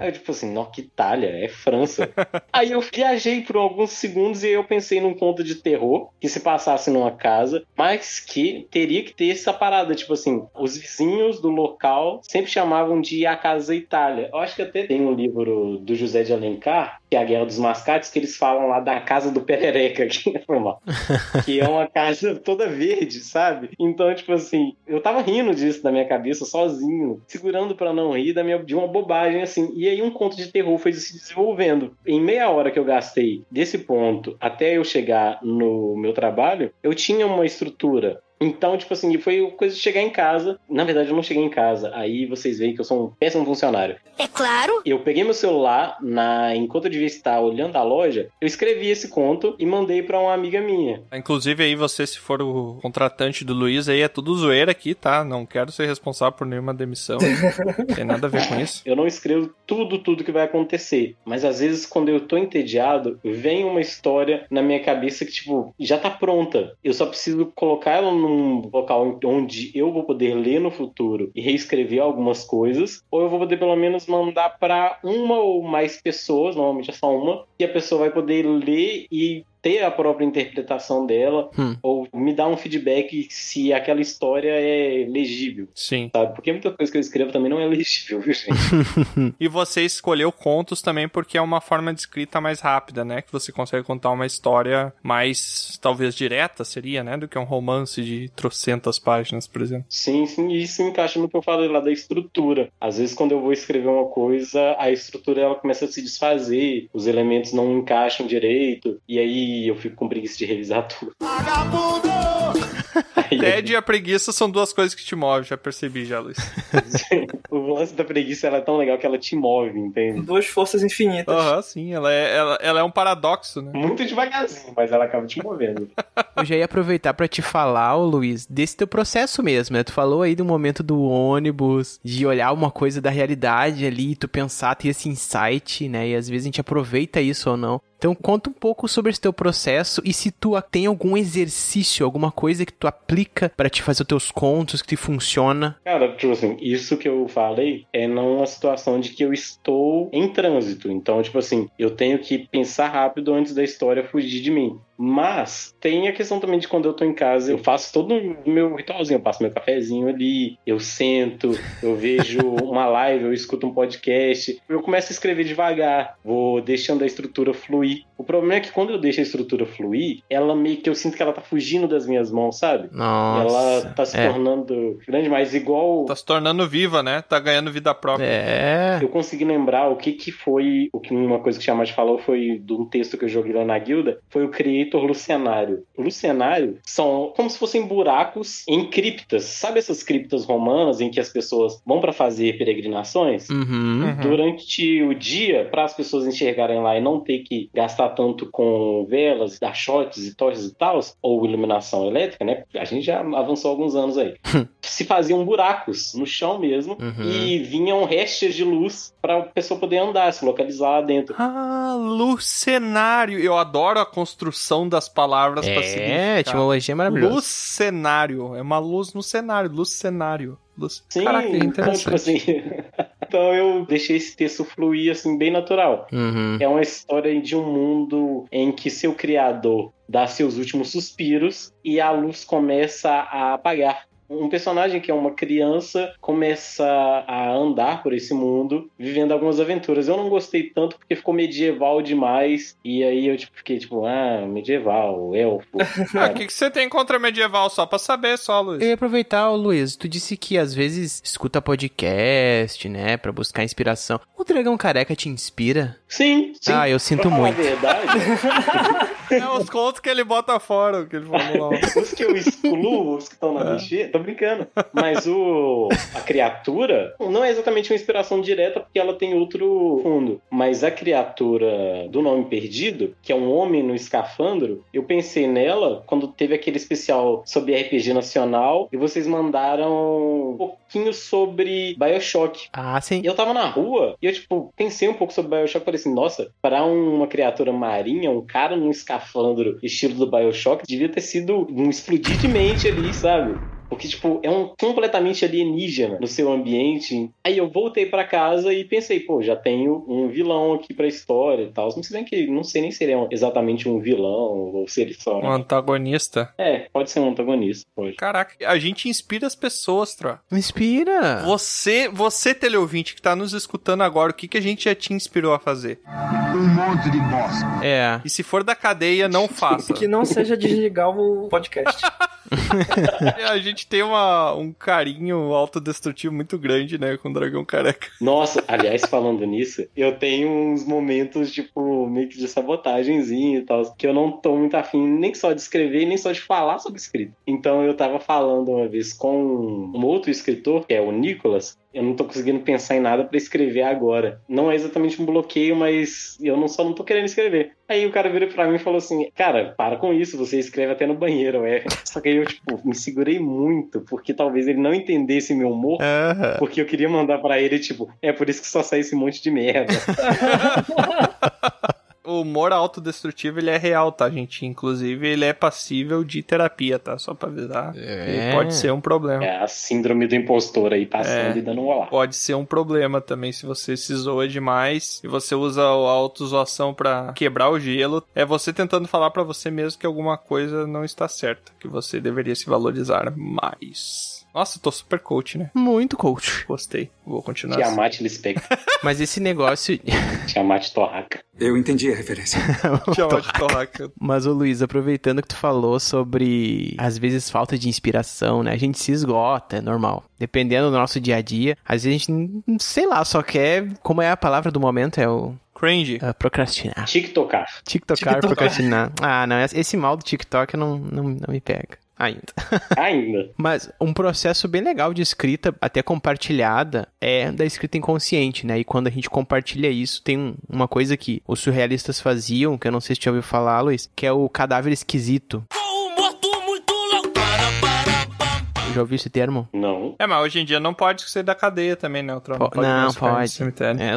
Aí eu, tipo assim, não, que Itália, é França. <laughs> Aí eu viajei por alguns segundos e eu pensei num conto de terror que se passasse numa casa, mas que teria que ter essa parada, tipo assim, os vizinhos do local sempre chamavam de A Casa Itália. Eu acho que até tem um livro do José de Alencar, que é A Guerra dos Mascates, que eles falam lá da Casa do Perereca, <laughs> que mal. <laughs> que é uma casa toda verde, sabe? Então, tipo assim, eu tava rindo disso na minha cabeça, sozinho, segurando pra não rir da minha, de uma bobagem assim. E aí um conto de terror foi se desenvolvendo. Em meia hora que eu gastei desse ponto até eu chegar no meu trabalho, eu tinha uma estrutura. Então, tipo assim, foi coisa de chegar em casa. Na verdade, eu não cheguei em casa. Aí vocês veem que eu sou um péssimo funcionário. É claro. Eu peguei meu celular, na enquanto eu devia estar olhando a loja, eu escrevi esse conto e mandei pra uma amiga minha. Inclusive aí você, se for o contratante do Luiz, aí é tudo zoeira aqui, tá? Não quero ser responsável por nenhuma demissão. <laughs> Tem nada a ver com isso. Eu não escrevo tudo, tudo que vai acontecer. Mas às vezes, quando eu tô entediado, vem uma história na minha cabeça que, tipo, já tá pronta. Eu só preciso colocar ela num local onde eu vou poder ler no futuro e reescrever algumas coisas, ou eu vou poder pelo menos mandar pra uma ou mais pessoas, normalmente é só uma, e a pessoa vai poder ler e ter a própria interpretação dela, Hum. ou me dar um feedback se aquela história é legível. Sim. Sabe? Porque muita coisa que eu escrevo também não é legível, viu, gente? <laughs> E você escolheu contos também porque é uma forma de escrita mais rápida, né? Que você consegue contar uma história mais, talvez, direta, seria, né? Do que um romance de trocentas páginas, por exemplo. Sim, sim, e isso encaixa no que eu falei lá da estrutura. Às vezes, quando eu vou escrever uma coisa, a estrutura ela começa a se desfazer, os elementos não encaixam direito, e aí eu fico com preguiça de revisar tudo. <laughs> Tédio e a preguiça são duas coisas que te movem, já percebi já, Luiz. <laughs> o lance da preguiça ela é tão legal que ela te move, entende? Duas forças infinitas. Aham, sim, ela é, ela, ela é um paradoxo, né? Muito devagarzinho, mas ela acaba te movendo. <laughs> Eu já ia aproveitar pra te falar, ô Luiz, desse teu processo mesmo, né? Tu falou aí do momento do ônibus, de olhar uma coisa da realidade ali, tu pensar, ter esse insight, né? E às vezes a gente aproveita isso ou não. Então conta um pouco sobre esse teu processo e se tu tem algum exercício, alguma coisa que tu aplica pra te fazer os teus contos, que te funciona. Cara, tipo assim, isso que eu falei é numa situação de que eu estou em trânsito. Então, tipo assim, eu tenho que pensar rápido antes da história fugir de mim. Mas tem a questão também de quando eu tô em casa, eu faço todo o meu ritualzinho, eu passo meu cafezinho ali, eu sento, eu vejo <laughs> uma live, eu escuto um podcast, eu começo a escrever devagar, vou deixando a estrutura fluir. O problema é que quando eu deixo a estrutura fluir, ela meio que eu sinto que ela tá fugindo das minhas mãos, sabe? Nossa. Ela tá se é. tornando grande, mas igual Tá se tornando viva, né? Tá ganhando vida própria. É. eu consegui lembrar o que que foi, o que uma coisa que o Tiamat falou foi de um texto que eu joguei lá na guilda, foi o Creator Lucenário. O Lucenário são como se fossem buracos em criptas. Sabe essas criptas romanas em que as pessoas vão para fazer peregrinações? Uhum. Durante o dia, para as pessoas enxergarem lá e não ter que gastar tanto com velas, achotes e tochas e tal, ou iluminação elétrica, né? A gente já avançou alguns anos aí. <laughs> Se faziam buracos no chão mesmo Uhum. e vinham restas de luz para a pessoa poder andar, se localizar lá dentro. Ah, lucenário. Eu adoro a construção das palavras pra É, significar. etimologia é maravilhosa. Lucenário. É uma luz no cenário. Lucenário. Luz... Sim, Caraca, então, interessante. tipo assim. <laughs> então eu deixei esse texto fluir assim, bem natural. Uhum. É uma história de um mundo em que seu criador dá seus últimos suspiros e a luz começa a apagar. Um personagem que é uma criança começa a andar por esse mundo, vivendo algumas aventuras. Eu não gostei tanto porque ficou medieval demais. E aí eu tipo, fiquei tipo, ah, medieval, elfo. <laughs> Ah, O que, que você tem contra medieval? Só pra saber, só, Luiz. Eu ia aproveitar, Luiz, tu disse que às vezes escuta podcast, né, pra buscar inspiração. O Dragão Careca te inspira? Sim, sim. Ah, eu sinto Pra falar muito. A verdade, <laughs> É os contos que ele bota fora, que ele falou lá. <laughs> os que eu excluo, os que estão na lixeira, tô brincando. Mas o a criatura não é exatamente uma inspiração direta porque ela tem outro fundo. Mas a criatura do nome perdido, que é um homem no escafandro, eu pensei nela quando teve aquele especial sobre RPG nacional e vocês mandaram um pouquinho sobre BioShock. Ah, sim. E eu tava na rua e eu, tipo, pensei um pouco sobre Bioshock e falei assim, nossa, para uma criatura marinha, um cara num escafandro estilo do Bioshock, devia ter sido um explodir de mente ali, sabe? Porque, tipo, é um completamente alienígena no seu ambiente. Aí eu voltei pra casa e pensei, pô, já tenho um vilão aqui pra história e tal. Não sei bem que não sei nem se ele é um- exatamente um vilão ou se ele só. Um antagonista. É, pode ser um antagonista, pode. Caraca, a gente inspira as pessoas, Tro. Inspira. Você, você teleouvinte que tá nos escutando agora, o que, que a gente já te inspirou a fazer? Um monte de bosta. É. E se for da cadeia, não <laughs> faça. Que não seja desligar o podcast. <laughs> a gente tem uma, um carinho autodestrutivo muito grande, né, com o Dragão Careca. Nossa, aliás, falando nisso, eu tenho uns momentos, tipo, meio que de sabotagemzinho e tal, que eu não tô muito afim nem só de escrever, nem só de falar sobre escrita. Então eu tava falando uma vez com um outro escritor, que é o Nicolas, eu não tô conseguindo pensar em nada pra escrever agora. Não é exatamente um bloqueio, mas eu não só não tô querendo escrever. Aí o cara virou pra mim e falou assim: Cara, para com isso, você escreve até no banheiro, é. <laughs> Só que aí eu, tipo, me segurei muito, porque talvez ele não entendesse meu humor, Aham. porque eu queria mandar pra ele, tipo, é por isso que só sai esse monte de merda. <laughs> O humor autodestrutivo, ele é real, tá, gente? Inclusive, ele é passível de terapia, tá? Só pra avisar. É. Ele pode ser um problema. É a síndrome do impostor aí passando É. e dando um olá. Pode ser um problema também se você se zoa demais e você usa a autozoação pra quebrar o gelo. É você tentando falar pra você mesmo que alguma coisa não está certa, que você deveria se valorizar mais. Nossa, eu tô super coach, né? Muito coach. Gostei. Vou continuar. assim. Tiamat Lispector. <laughs> Mas esse negócio. <laughs> Tiamat Torraca. Eu entendi a referência. <laughs> Tiamat Torraca. Mas, ô Luiz, aproveitando que tu falou sobre, às vezes, falta de inspiração, né? A gente se esgota, é normal. Dependendo do nosso dia a dia, às vezes a gente, hum, sei lá, só quer. Como é a palavra do momento? É o. Cringe. é procrastinar. TikTokar. TikTokar, procrastinar. Ah, não, esse mal do TikTok não, não, não me pega. Ainda. <laughs> Ainda. Mas um processo bem legal de escrita, até compartilhada, é da escrita inconsciente, né? E quando a gente compartilha isso, tem um- uma coisa que os surrealistas faziam, que eu não sei se tu já ouviu falar, Luiz, que é o cadáver esquisito. Já ouviu esse termo? Não. É, mas hoje em dia não pode ser da cadeia também, né? O trono Po- não pode não, mais ficar no pode. cemitério. É,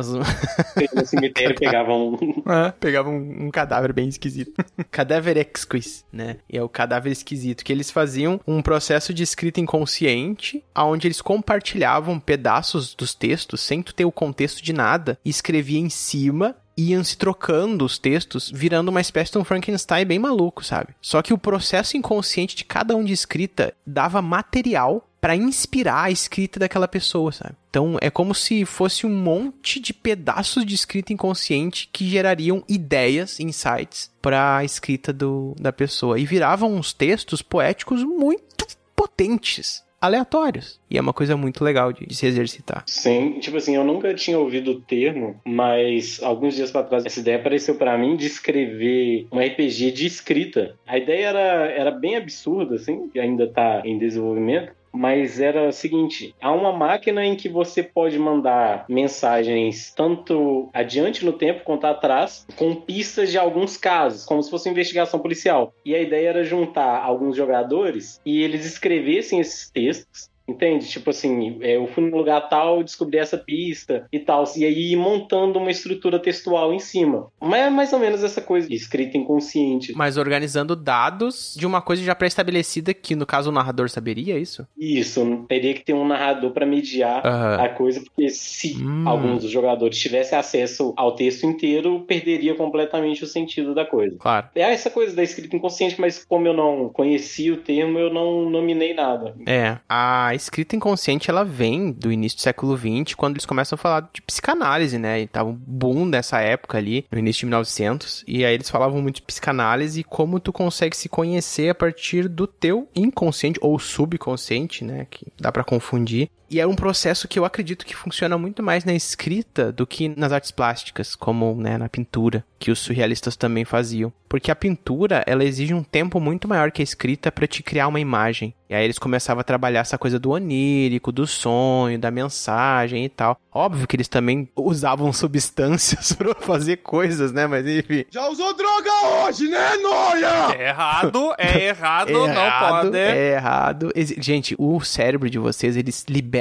No cemitério pegavam um. <laughs> É. Pegava um, um cadáver bem esquisito. <laughs> cadáver exquis, né? E é o cadáver esquisito. Que eles faziam um processo de escrita inconsciente, onde eles compartilhavam pedaços dos textos, sem tu ter o contexto de nada, e escrevia em cima. Iam se trocando os textos, virando uma espécie de um Frankenstein bem maluco, sabe? Só que o processo inconsciente de cada um de escrita dava material pra inspirar a escrita daquela pessoa, sabe? Então é como se fosse um monte de pedaços de escrita inconsciente que gerariam ideias, insights para a escrita do, da pessoa e viravam uns textos poéticos muito potentes, aleatórios. E é uma coisa muito legal de, de se exercitar. Sim, tipo assim, eu nunca tinha ouvido o termo, mas alguns dias pra trás essa ideia apareceu pra mim de escrever um RPG de escrita. A ideia era, era bem absurda, assim, que ainda tá em desenvolvimento. Mas era o seguinte: há uma máquina em que você pode mandar mensagens tanto adiante no tempo quanto atrás, com pistas de alguns casos, como se fosse investigação policial. E a ideia era juntar alguns jogadores e eles escrevessem esses textos Entende? Tipo assim, é, eu fui num lugar tal, descobri essa pista e tal. E aí ir montando uma estrutura textual em cima. Mas é mais ou menos essa coisa de escrita inconsciente. Mas organizando dados de uma coisa já pré-estabelecida que, no caso, o narrador saberia isso? Isso, teria que ter um narrador para mediar Aham. a coisa, porque se Hum. alguns dos jogadores tivessem acesso ao texto inteiro, perderia completamente o sentido da coisa. Claro. É essa coisa da escrita inconsciente, mas como eu não conhecia o termo, eu não nominei nada. É, a escrita inconsciente ela vem do início do século XX, quando eles começam a falar de psicanálise, né? E tava um boom nessa época ali, no início de 1900, e aí eles falavam muito de psicanálise e como tu consegue se conhecer a partir do teu inconsciente ou subconsciente, né? Que dá pra confundir. E é um processo que eu acredito que funciona muito mais na escrita do que nas artes plásticas, como né, na pintura, que os surrealistas também faziam. Porque a pintura, ela exige um tempo muito maior que a escrita para te criar uma imagem. E aí eles começavam a trabalhar essa coisa do onírico, do sonho, da mensagem e tal. Óbvio que eles também usavam <laughs> substâncias para fazer coisas, né? Mas enfim. Já usou droga hoje, né, Noia? É errado, é errado, não <laughs> Errado, pode. É errado. Gente, o cérebro de vocês, ele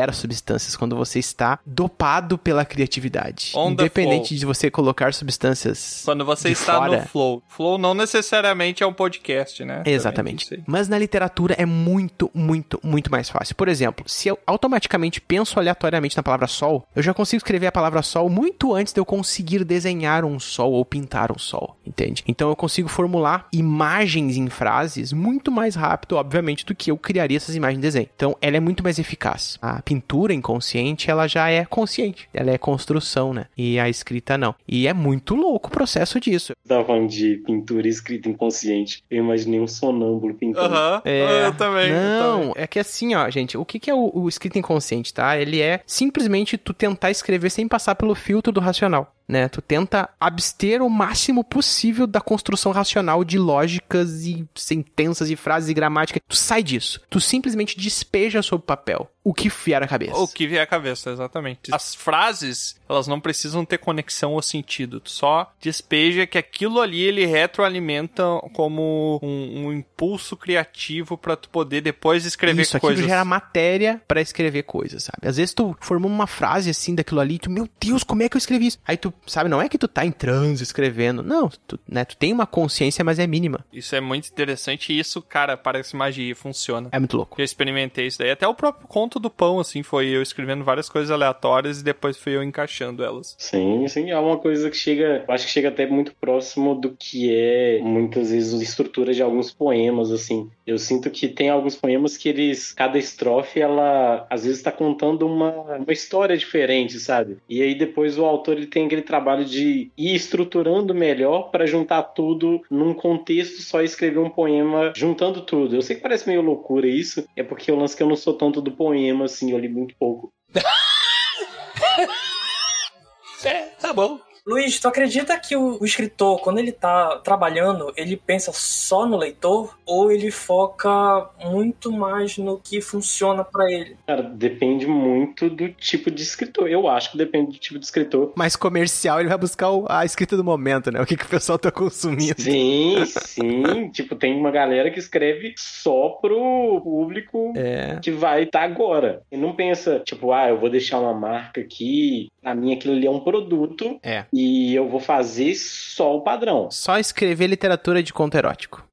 libera substâncias quando você está dopado pela criatividade. On Independente de você colocar substâncias Quando você de está fora. no flow. Flow não necessariamente é um podcast, né? Exatamente. Mas na literatura é muito, muito, muito mais fácil. Por exemplo, se eu automaticamente penso aleatoriamente na palavra sol, eu já consigo escrever a palavra sol muito antes de eu conseguir desenhar um sol ou pintar um sol, entende? Então eu consigo formular imagens em frases muito mais rápido, obviamente, do que eu criaria essas imagens em desenho. Então ela é muito mais eficaz. A pintura inconsciente, ela já é consciente. Ela é construção, né? E a escrita não. E é muito louco o processo disso. Tava falando de pintura escrita inconsciente. Eu imaginei um sonâmbulo pintando. Aham, É, eu também. eu Não, também. é que assim, ó, gente, o que, que é o, o escrito inconsciente, tá? Ele é simplesmente tu tentar escrever sem passar pelo filtro do racional. Né? Tu tenta abster o máximo possível da construção racional de lógicas e sentenças e frases e gramática. Tu sai disso. Tu simplesmente despeja sobre o papel o que vier à cabeça. O que vier à cabeça, exatamente. As frases, elas não precisam ter conexão ou sentido. Tu só despeja que aquilo ali ele retroalimenta como um, um impulso criativo pra tu poder depois escrever Isso, coisas. gera matéria pra escrever coisas, sabe? Às vezes tu formou uma frase assim daquilo ali, e tu, meu Deus, como é que eu escrevi isso? Aí tu sabe? Não é que tu tá em transe escrevendo. Não, tu, né, tu tem uma consciência, mas é mínima. Isso é muito interessante e isso, cara, parece magia, funciona. É muito louco. Eu experimentei isso daí. Até o próprio conto do pão, assim, foi eu escrevendo várias coisas aleatórias e depois fui eu encaixando elas. Sim, sim, é uma coisa que chega, eu acho que chega até muito próximo do que é muitas vezes a estrutura de alguns poemas, assim. Eu sinto que tem alguns poemas que eles, cada estrofe, ela às vezes está contando uma, uma história diferente, sabe? E aí depois o autor ele tem aquele trabalho de ir estruturando melhor para juntar tudo num contexto só e escrever um poema juntando tudo. Eu sei que parece meio loucura isso, é porque eu lance que eu não sou tanto do poema, assim, eu li muito pouco. <laughs> é, tá bom. Luiz, tu acredita que o, o, escritor, quando ele tá trabalhando, ele pensa só no leitor ou ele foca muito mais no que funciona para ele? Cara, depende muito do tipo de escritor. Eu acho que depende do tipo de escritor. Mais comercial, ele vai buscar a escrita do momento, né? O que, que o pessoal tá consumindo. Sim, <laughs> sim. tipo, tem uma galera que escreve só pro público é. que vai estar tá agora. E não pensa, tipo, ah, eu vou deixar uma marca aqui. Pra mim, aquilo ali é um produto. É e eu vou fazer só o padrão. Só escrever literatura de conto erótico.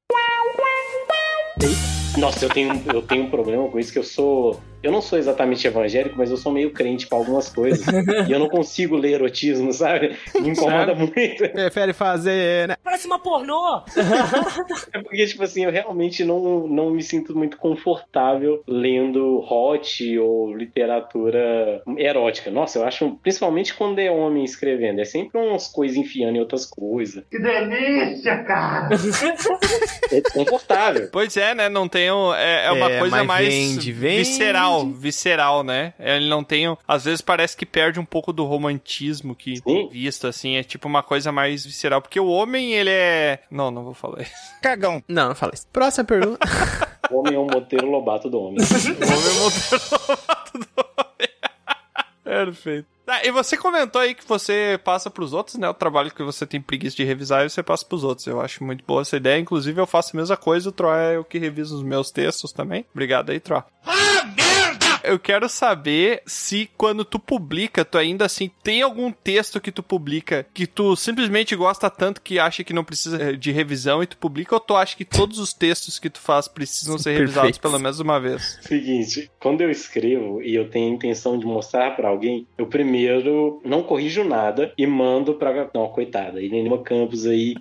Nossa, eu tenho, eu tenho um problema com isso que eu sou eu não sou exatamente evangélico, mas eu sou meio crente pra algumas coisas. <laughs> e eu não consigo ler erotismo, sabe? Me <laughs> incomoda sabe? muito. Prefere fazer, né? Parece uma pornô! <laughs> é porque, tipo assim, eu realmente não, não me sinto muito confortável lendo hot ou literatura erótica. Nossa, eu acho, principalmente quando é homem escrevendo, é sempre umas coisas enfiando em outras coisas. Que delícia, cara! é confortável. Pois é, né? Não tem. É, é uma é, coisa mais vende, vende. visceral visceral, visceral, né? Ele não tem. Às vezes parece que perde um pouco do romantismo que Sim. visto assim. É tipo uma coisa mais visceral. Porque o homem, ele é. Não, não vou falar isso. Cagão. Não, não fala isso. Próxima pergunta. <laughs> o homem é o Monteiro Lobato do homem. <laughs> o homem é o Monteiro Lobato do homem. Perfeito. Ah, e você comentou aí que você passa pros outros, né? O trabalho que você tem preguiça de revisar e você passa pros outros. Eu acho muito boa essa ideia. Inclusive, eu faço a mesma coisa. O Troy é o que revisa os meus textos também. Obrigado aí, Troy. Ah, merda! Eu quero saber se quando tu publica, tu ainda assim tem algum texto que tu publica que tu simplesmente gosta tanto que acha que não precisa de revisão e tu publica, ou tu acha que todos os textos que tu faz precisam ser revisados pelo menos uma vez? Seguinte, quando eu escrevo e eu tenho a intenção de mostrar para alguém, eu primeiro não corrijo nada e mando pra. Não, coitada, e nenhuma Campos aí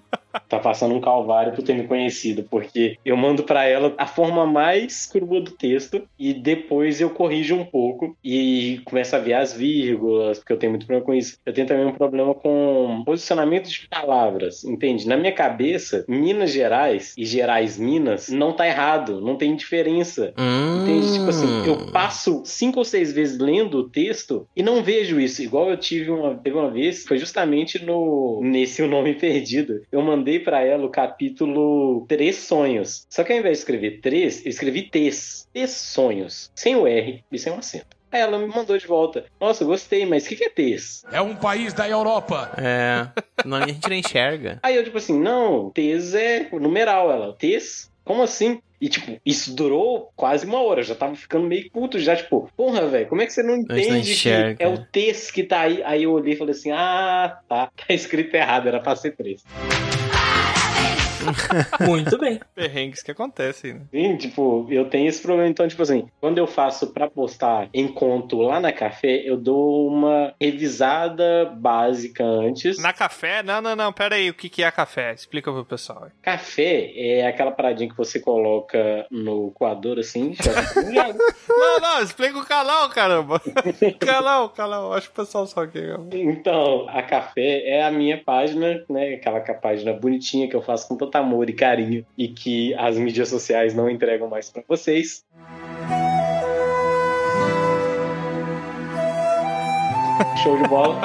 tá passando um calvário por ter me conhecido, porque eu mando para ela a forma mais crua do texto e depois eu corrijo um pouco e começo a ver as vírgulas, porque eu tenho muito problema com isso. Eu tenho também um problema com posicionamento de palavras, entende? Na minha cabeça, Minas Gerais e Gerais Minas não tá errado, não tem diferença. Hum. Entende? Tipo assim, eu passo cinco ou seis vezes lendo o texto e não vejo isso. Igual eu tive uma, teve uma vez, foi justamente no nesse O Nome Perdido. Eu mandei para ela o capítulo Três Sonhos. Só que ao invés de escrever três, eu escrevi Tês. Tês Sonhos. Sem o R e sem o acento. Aí ela me mandou de volta. Nossa, gostei, mas o que, que é TES? É um país da Europa. É. Não, a gente nem enxerga. Aí eu, tipo assim, não, TES é numeral. Ela, TES? Como assim? E, tipo, isso durou quase uma hora. Eu já tava ficando meio puto, já, tipo, porra, velho, como é que você não entende não que é o texto que tá aí? Aí eu olhei e falei assim, ah, tá, tá escrito errado, era pra ser três. <laughs> Muito bem. Perrengues que acontecem, né? Sim, tipo, eu tenho esse problema. Então, tipo assim, quando eu faço pra postar em conto lá na café, eu dou uma revisada básica antes. Na café? Não, não, não. Pera aí, o que, que é café? Explica pro pessoal. Café é aquela paradinha que você coloca no coador assim. <laughs> não, não, explica o canal, caramba. <laughs> canal, canal. Acho que o pessoal só quer. Então, a café é a minha página, né? Aquela página bonitinha que eu faço com tanta amor e carinho e que as mídias sociais não entregam mais para vocês. <laughs> Show de bola.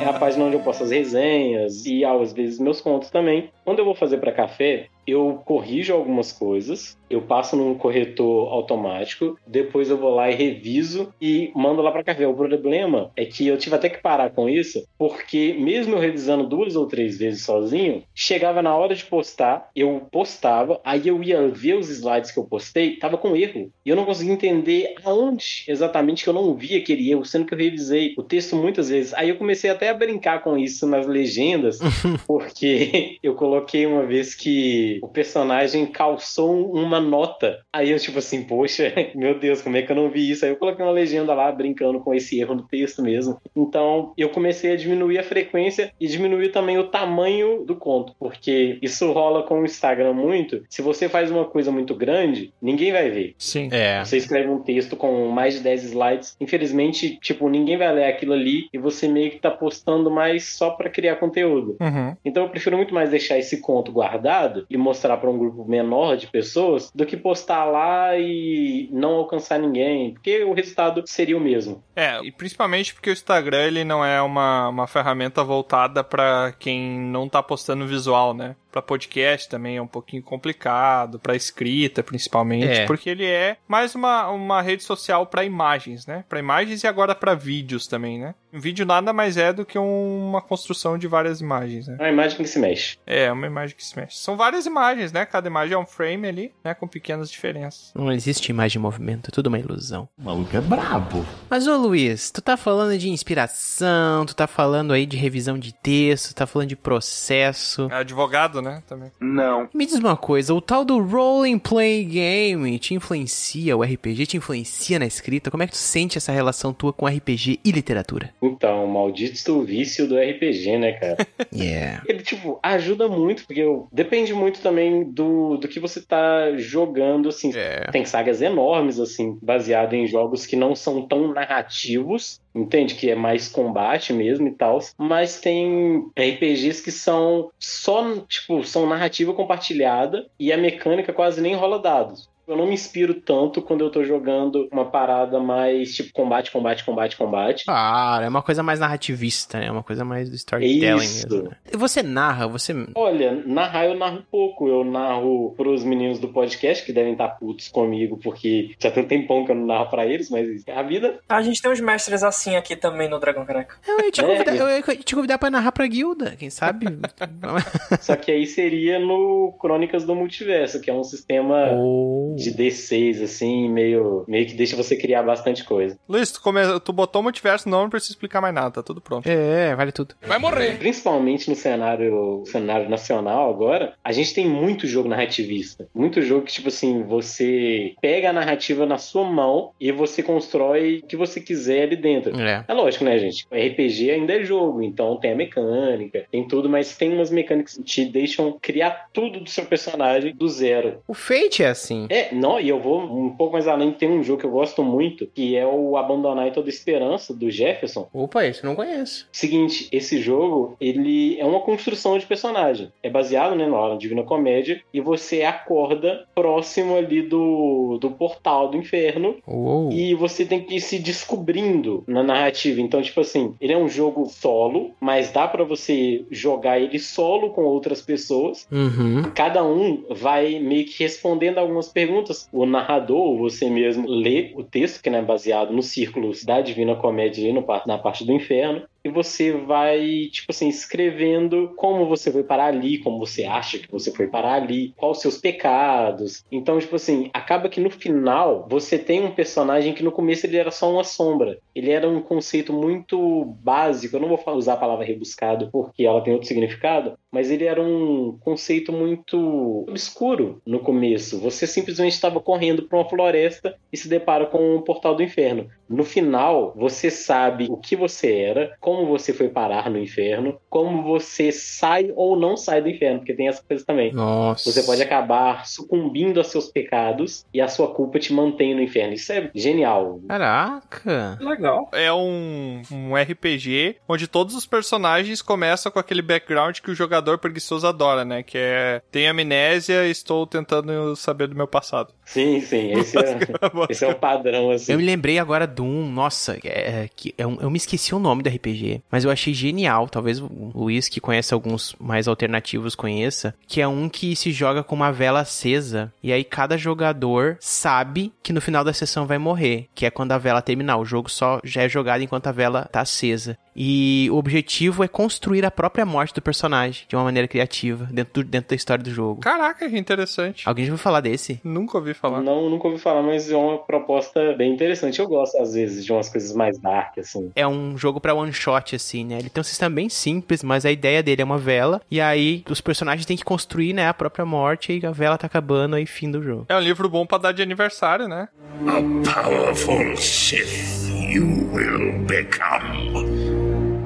É a página onde eu posto as resenhas e às vezes meus contos também. Quando eu vou fazer para café, eu corrijo algumas coisas, eu passo num corretor automático, depois eu vou lá e reviso e mando lá para Carvel. O problema é que eu tive até que parar com isso, porque mesmo eu revisando duas ou três vezes sozinho, chegava na hora de postar, eu postava, aí eu ia ver os slides que eu postei, tava com erro. E eu não conseguia entender aonde exatamente que eu não vi aquele erro, sendo que eu revisei o texto muitas vezes. Aí eu comecei até a brincar com isso nas legendas, <laughs> porque eu coloquei uma vez que o personagem calçou uma nota. Aí eu, tipo assim, poxa, <laughs> meu Deus, como é que eu não vi isso? Aí eu coloquei uma legenda lá, brincando com esse erro no texto mesmo. Então eu comecei a diminuir a frequência e diminuir também o tamanho do conto, porque isso rola com o Instagram muito. Se você faz uma coisa muito grande, ninguém vai ver. Sim. É. Você escreve um texto com mais de 10 slides, infelizmente, tipo, ninguém vai ler aquilo ali e você meio que tá postando mais só para criar conteúdo. Uhum. Então eu prefiro muito mais deixar esse conto guardado e mostrar para um grupo menor de pessoas do que postar lá e não alcançar ninguém, porque o resultado seria o mesmo. É, e principalmente porque o Instagram ele não é uma, uma ferramenta voltada para quem não tá postando visual, né? Pra podcast também é um pouquinho complicado, pra escrita principalmente, É. porque ele é mais uma, uma rede social pra imagens, né? Pra imagens e agora pra vídeos também, né? Um vídeo nada mais é do que um- uma construção de várias imagens, né? É uma imagem que se mexe. É, uma imagem que se mexe. São várias imagens, né? Cada imagem é um frame ali, né? Com pequenas diferenças. Não existe imagem em movimento, é tudo uma ilusão. O maluco é brabo. Mas ô Luiz, tu tá falando de inspiração, tu tá falando aí de revisão de texto, tu tá falando de processo. É advogado, né? Também. Não. Me diz uma coisa, o tal do role play game te influencia, o RPG te influencia na escrita? Como é que tu sente essa relação tua com RPG e literatura? Então, maldito vício do RPG, né, cara? <laughs> Yeah. Ele, tipo, ajuda muito, porque eu- depende muito também do, do que você tá jogando, assim. É. Tem sagas enormes, assim, baseadas em jogos que não são tão narrativos, entende? Que é mais combate mesmo e tal. Mas tem RPGs que são só, tipo, são narrativa compartilhada e a mecânica quase nem rola dados. Eu não me inspiro tanto quando eu tô jogando uma parada mais tipo combate, combate, combate, combate. Ah, é uma coisa mais narrativista, né? Uma coisa mais do storytelling Isso. mesmo. né? E você narra, você. Olha, narrar eu narro pouco. Eu narro pros meninos do podcast, que devem estar putos comigo, porque já tem um tempão que eu não narro pra eles, mas é a vida. A gente tem uns mestres assim aqui também no Dragão Careca. Eu ia te É, convidar, é. eu ia te convidar pra narrar pra guilda, quem sabe? <laughs> Só que aí seria no Crônicas do Multiverso, que é um sistema Oh. De D6, assim, meio, meio que deixa você criar bastante coisa. Luiz, tu, come... tu botou o multiverso, não precisa explicar mais nada, tá tudo pronto. É, vale tudo. Vai morrer. Principalmente no cenário, cenário nacional agora, a gente tem muito jogo narrativista. Muito jogo que, tipo assim, você pega a narrativa na sua mão e você constrói o que você quiser ali dentro. É. É lógico, né, gente? O RPG ainda é jogo, então tem a mecânica, tem tudo, mas tem umas mecânicas que te deixam criar tudo do seu personagem do zero. O Fate é assim. É, não, e eu vou um pouco mais além, tem um jogo que eu gosto muito, que é o Abandonar Toda Esperança, do Jefferson. Opa, esse eu não conheço. Seguinte, esse jogo, ele é uma construção de personagem. É baseado, né, na Divina Comédia, e você acorda próximo ali do, do portal do inferno, Uou. e você tem que ir se descobrindo na narrativa. Então, tipo assim, ele é um jogo solo, mas dá pra você jogar ele solo com outras pessoas. Uhum. Cada um vai meio que respondendo algumas perguntas. O narrador, ou você mesmo, lê o texto, que é baseado nos círculos da Divina Comédia par- na parte do inferno. E você vai, tipo assim, escrevendo como você foi parar ali, como você acha que você foi parar ali, quais os seus pecados. Então, tipo assim, acaba que no final você tem um personagem que no começo ele era só uma sombra. Ele era um conceito muito básico. Eu não vou usar a palavra rebuscado porque ela tem outro significado, mas ele era um conceito muito obscuro no começo. Você simplesmente estava correndo para uma floresta e se depara com um portal do inferno. No final, você sabe o que você era, como você foi parar no inferno, como você sai ou não sai do inferno, porque tem essa coisa também. Nossa. Você pode acabar sucumbindo a seus pecados e a sua culpa te mantém no inferno. Isso é genial. Caraca. Legal. É um, um RPG onde todos os personagens começam com aquele background que o jogador preguiçoso adora, né? Que é tem amnésia e estou tentando saber do meu passado. Sim, sim. Esse é, <laughs> esse é o padrão, assim. Eu me lembrei agora de um, nossa, é, que é um- eu me esqueci o nome do RPG, Mas eu achei genial, talvez o Luiz que conhece alguns mais alternativos conheça, que é um que se joga com uma vela acesa e aí cada jogador sabe que no final da sessão vai morrer, que é quando a vela terminar. O jogo só já é jogado enquanto a vela tá acesa. E o objetivo é construir a própria morte do personagem de uma maneira criativa dentro, do, dentro da história do jogo. Caraca, que interessante. Alguém já ouviu falar desse? Nunca ouvi falar. Não, nunca ouvi falar, mas é uma proposta bem interessante. Eu gosto, às vezes, de umas coisas mais dark, assim. É um jogo pra one shot, assim, né? Ele tem um sistema bem simples, mas a ideia dele é uma vela. E aí os personagens têm que construir, né, a própria morte e a vela tá acabando aí fim do jogo. É um livro bom pra dar de aniversário, né? A powerful Sith you will become.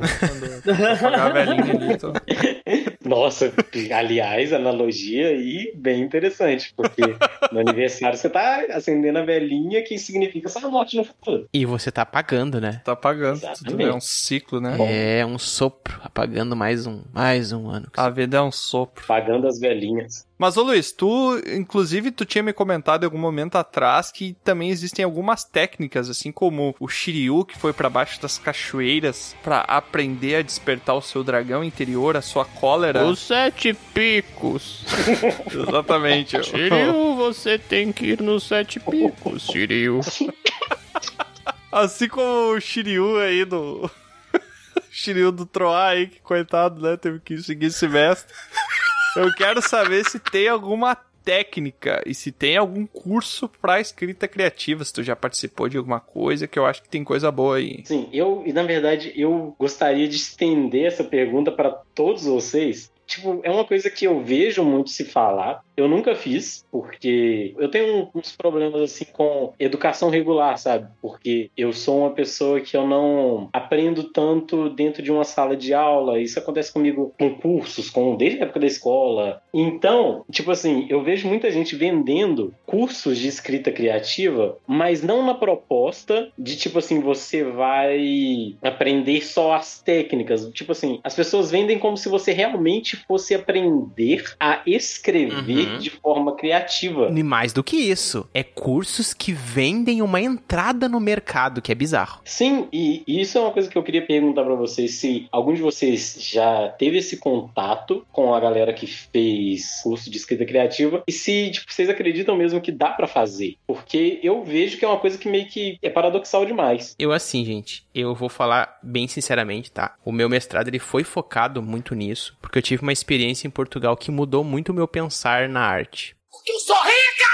Apagar a velhinha ali, então. <laughs> Nossa, aliás, analogia aí bem interessante, porque no aniversário você tá acendendo a velhinha que significa sua morte no futuro. E você tá apagando, né? Tá apagando. Tudo é um ciclo, né? É um sopro, apagando mais um, mais um ano. A vida é um sopro. Apagando as velhinhas. Mas, ô Luiz, tu, inclusive, tu tinha me comentado em algum momento atrás que também existem algumas técnicas, assim como o Shiryu, que foi para baixo das cachoeiras para aprender a despertar o seu dragão interior, a sua cólera. Os sete picos. <laughs> Exatamente. Shiryu, você tem que ir nos sete picos, Shiryu. Assim como o Shiryu aí do. <laughs> Shiryu do Troá aí, que coitado, né? Teve que seguir esse mestre. Eu quero saber se tem alguma técnica e se tem algum curso para escrita criativa, se tu já participou de alguma coisa, que eu acho que tem coisa boa aí. Sim, eu, e na verdade, eu gostaria de estender essa pergunta para todos vocês. Tipo, é uma coisa que eu vejo muito se falar, eu nunca fiz, porque eu tenho uns problemas assim com educação regular, sabe? Porque eu sou uma pessoa que eu não aprendo tanto dentro de uma sala de aula. Isso acontece comigo com cursos, com desde a época da escola. Então, tipo assim, eu vejo muita gente vendendo cursos de escrita criativa, mas não na proposta de tipo assim, você vai aprender só as técnicas. Tipo assim, as pessoas vendem como se você realmente fosse aprender a escrever Uhum. de forma criativa. E mais do que isso, é cursos que vendem uma entrada no mercado, que é bizarro. Sim, e isso é uma coisa que eu queria perguntar pra vocês, se algum de vocês já teve esse contato com a galera que fez curso de escrita criativa e se tipo, vocês acreditam mesmo que dá pra fazer, porque eu vejo que é uma coisa que meio que é paradoxal demais. Eu assim, gente, eu vou falar bem sinceramente, tá? O meu mestrado ele foi focado muito nisso, porque eu tive uma experiência em Portugal que mudou muito o meu pensar na arte. Porque eu sou rica!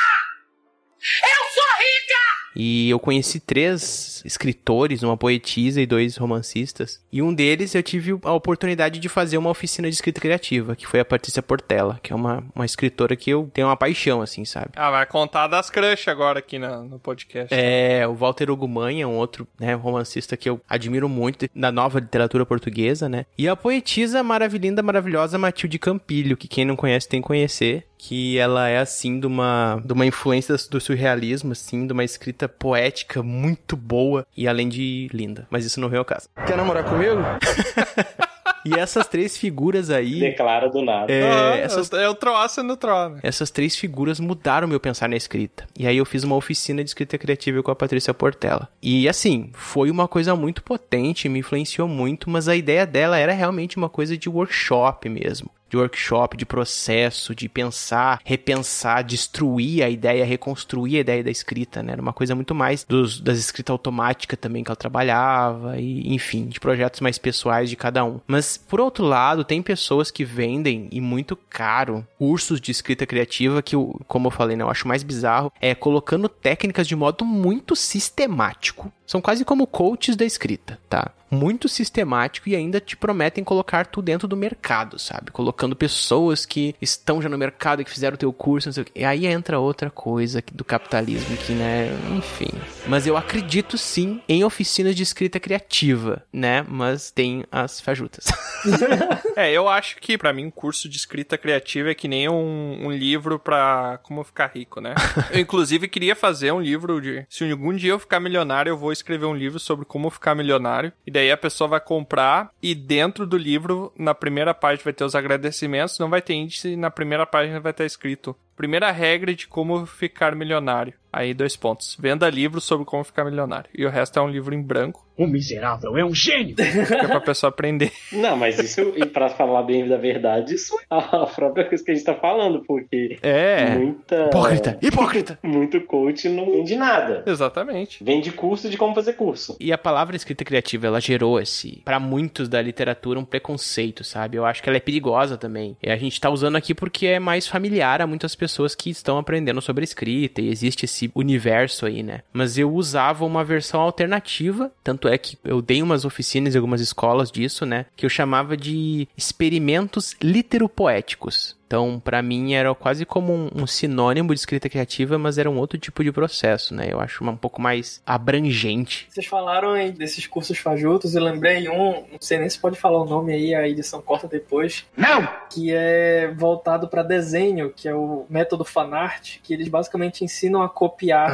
Eu sou rica! E eu conheci três escritores, uma poetisa e dois romancistas. E um deles eu tive a oportunidade de fazer uma oficina de escrita criativa, que foi a Patrícia Portela, que é uma, uma escritora que eu tenho uma paixão, assim, sabe? Ah, vai contar das crush agora aqui no, no podcast. É, o Walter Ogumanha, um outro né, romancista que eu admiro muito da nova literatura portuguesa, né? E a poetisa maravilhinda, maravilhosa Matilde Campilho, que quem não conhece tem que conhecer, que ela é assim de uma, de uma influência do surrealismo, assim, de uma escrita poética muito boa e além de linda. Mas isso não veio ao caso. Quer namorar comigo? <laughs> E essas três figuras aí. Declara do nada. É, Ah, essas, É o Troá sendo o Troá, né? essas três figuras mudaram meu pensar na escrita. E aí eu fiz uma oficina de escrita criativa com a Patrícia Portela. E assim, foi uma coisa muito potente, me influenciou muito, mas a ideia dela era realmente uma coisa de workshop mesmo. De workshop, de processo, de pensar, repensar, destruir a ideia, reconstruir a ideia da escrita, né? Era uma coisa muito mais dos, das escritas automáticas também que ela trabalhava, e enfim, de projetos mais pessoais de cada um. Mas, por outro lado, tem pessoas que vendem, e muito caro, cursos de escrita criativa que, como eu falei, né, eu acho mais bizarro, é colocando técnicas de modo muito sistemático. São quase como coaches da escrita, tá? Muito sistemático e ainda te prometem colocar tu dentro do mercado, sabe? Colocando pessoas que estão já no mercado e que fizeram o teu curso, não sei o quê. E aí entra outra coisa do capitalismo que, né, enfim. Mas eu acredito sim em oficinas de escrita criativa, né? Mas tem as fajutas. <laughs> É, eu acho que pra mim um curso de escrita criativa é que nem um, um livro pra como ficar rico, né? <laughs> Eu inclusive queria fazer um livro de se algum dia eu ficar milionário, eu vou escrever um livro sobre como ficar milionário. E daí a pessoa vai comprar e dentro do livro, na primeira página vai ter os agradecimentos, não vai ter índice, na primeira página vai estar escrito Primeira regra de como ficar milionário. Aí, dois pontos. Venda livro sobre como ficar milionário. E o resto é um livro em branco. O miserável é um gênio! <laughs> Que é pra pessoa aprender. Não, mas isso, e pra falar bem da verdade, isso é a própria coisa que a gente tá falando, porque É. muita. Hipócrita! Hipócrita! Muito coach não vende nada. Exatamente. Vende curso de como fazer curso. E a palavra escrita criativa, ela gerou esse, Pra muitos da literatura, um preconceito, sabe? Eu acho que ela é perigosa também. E a gente tá usando aqui porque é mais familiar a muitas pessoas que estão aprendendo sobre escrita e existe esse universo aí, né? Mas eu usava uma versão alternativa, tanto é que eu dei umas oficinas em algumas escolas disso, né? Que eu chamava de experimentos literopoéticos. Então, pra mim, era quase como um, um sinônimo de escrita criativa, mas era um outro tipo de processo, né? Eu acho uma- um pouco mais abrangente. Vocês falaram aí desses cursos fajutos, eu lembrei um, não sei nem se pode falar o nome aí, a edição corta depois. Não! Que é voltado pra desenho, que é o método fanart, que eles basicamente ensinam a copiar.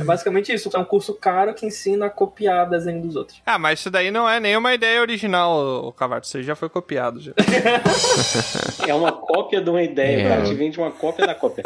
É basicamente isso, é um curso caro que ensina a copiar desenho dos outros. Ah, mas isso daí não é nenhuma ideia original, o Cavato. Isso aí já foi copiado. Já. <laughs> <laughs> É uma cópia de uma ideia, É. cara. Te vende uma cópia da cópia.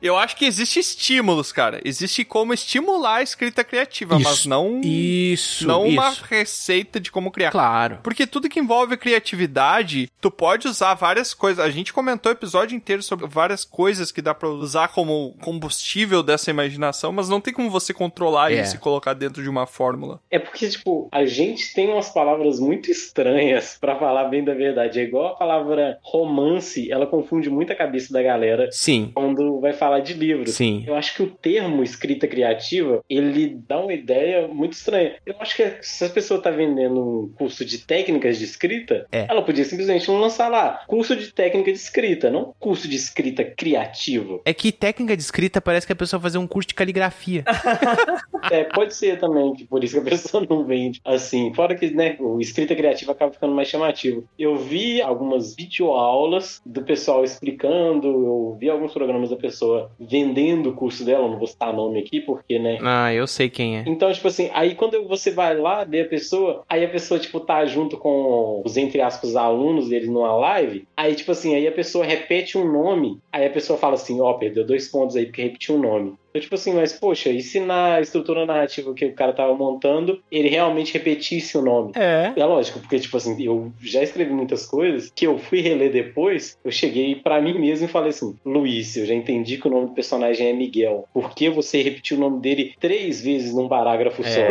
Eu acho que existe estímulos, cara. Existe como estimular a escrita criativa, mas Isso, não. Isso, Não uma isso. receita de como criar. Claro. Porque tudo que envolve criatividade, tu pode usar várias coisas. A gente comentou o episódio inteiro sobre várias coisas que dá pra usar como combustível dessa imaginação, mas não tem como você controlar É. isso e colocar dentro de uma fórmula. É porque, tipo, a gente tem umas palavras muito estranhas, pra falar bem da verdade. É igual a palavra romance, ela confunde muito a cabeça da galera Sim, quando vai falar de livros. sim. Eu acho que o termo escrita criativa, ele dá uma ideia muito estranha. Eu acho que se a pessoa tá vendendo um curso de técnicas de escrita, É. ela podia simplesmente não lançar lá curso de técnica de escrita, não curso de escrita criativa. É que técnica de escrita parece que a pessoa vai fazer um curso de caligrafia. <laughs> É, pode ser também, que por isso que a pessoa não vende assim. Fora que, né, o escrita criativa acaba ficando mais chamativo. Eu vi algumas videoaulas do pessoal explicando, eu vi alguns programas da pessoa vendendo o curso dela, não vou citar nome aqui, porque, né, Ah, eu sei quem é. Então, tipo assim, aí quando você vai lá ver a pessoa, aí a pessoa, tipo, tá junto com os, entre aspas, alunos deles numa live, aí, tipo assim, aí a pessoa repete um nome, aí a pessoa fala assim, ó, perdeu dois pontos aí porque repetiu um nome. Então, tipo assim, mas, poxa, e se na estrutura narrativa que o cara tava montando, ele realmente repetisse o nome? É. É lógico, porque, tipo assim, eu já escrevi muitas coisas que eu fui reler depois, eu cheguei pra mim mesmo e falei assim, Luiz, eu já entendi que o nome do personagem é Miguel. Por que você repetiu o nome dele três vezes num parágrafo só?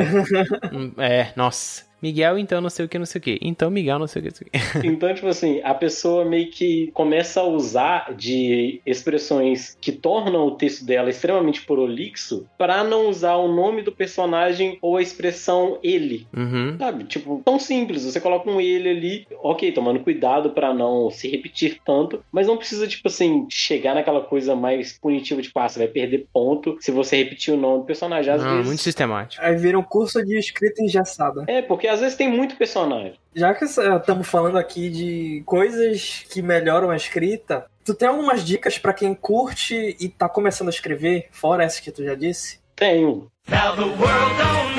Hum, <laughs> É, nossa. Miguel, então não sei o que, não sei o que. Então Miguel, não sei o que, não sei o que. <laughs> Então, tipo assim, a pessoa meio que começa a usar de expressões que tornam o texto dela extremamente prolixo para não usar o nome do personagem ou a expressão ele. Uhum. Sabe? Tipo, tão simples. Você coloca um ele ali, ok, tomando cuidado para não se repetir tanto, mas não precisa, tipo assim, chegar naquela coisa mais punitiva, tipo, ah, você vai perder ponto se você repetir o nome do personagem. Às Não, vezes. muito sistemático. Aí vira um curso de escrita engessada. É, porque às vezes tem muito personagem. Já que estamos falando aqui de coisas que melhoram a escrita, tu tem algumas dicas pra quem curte e tá começando a escrever, fora essa que tu já disse? Tenho. A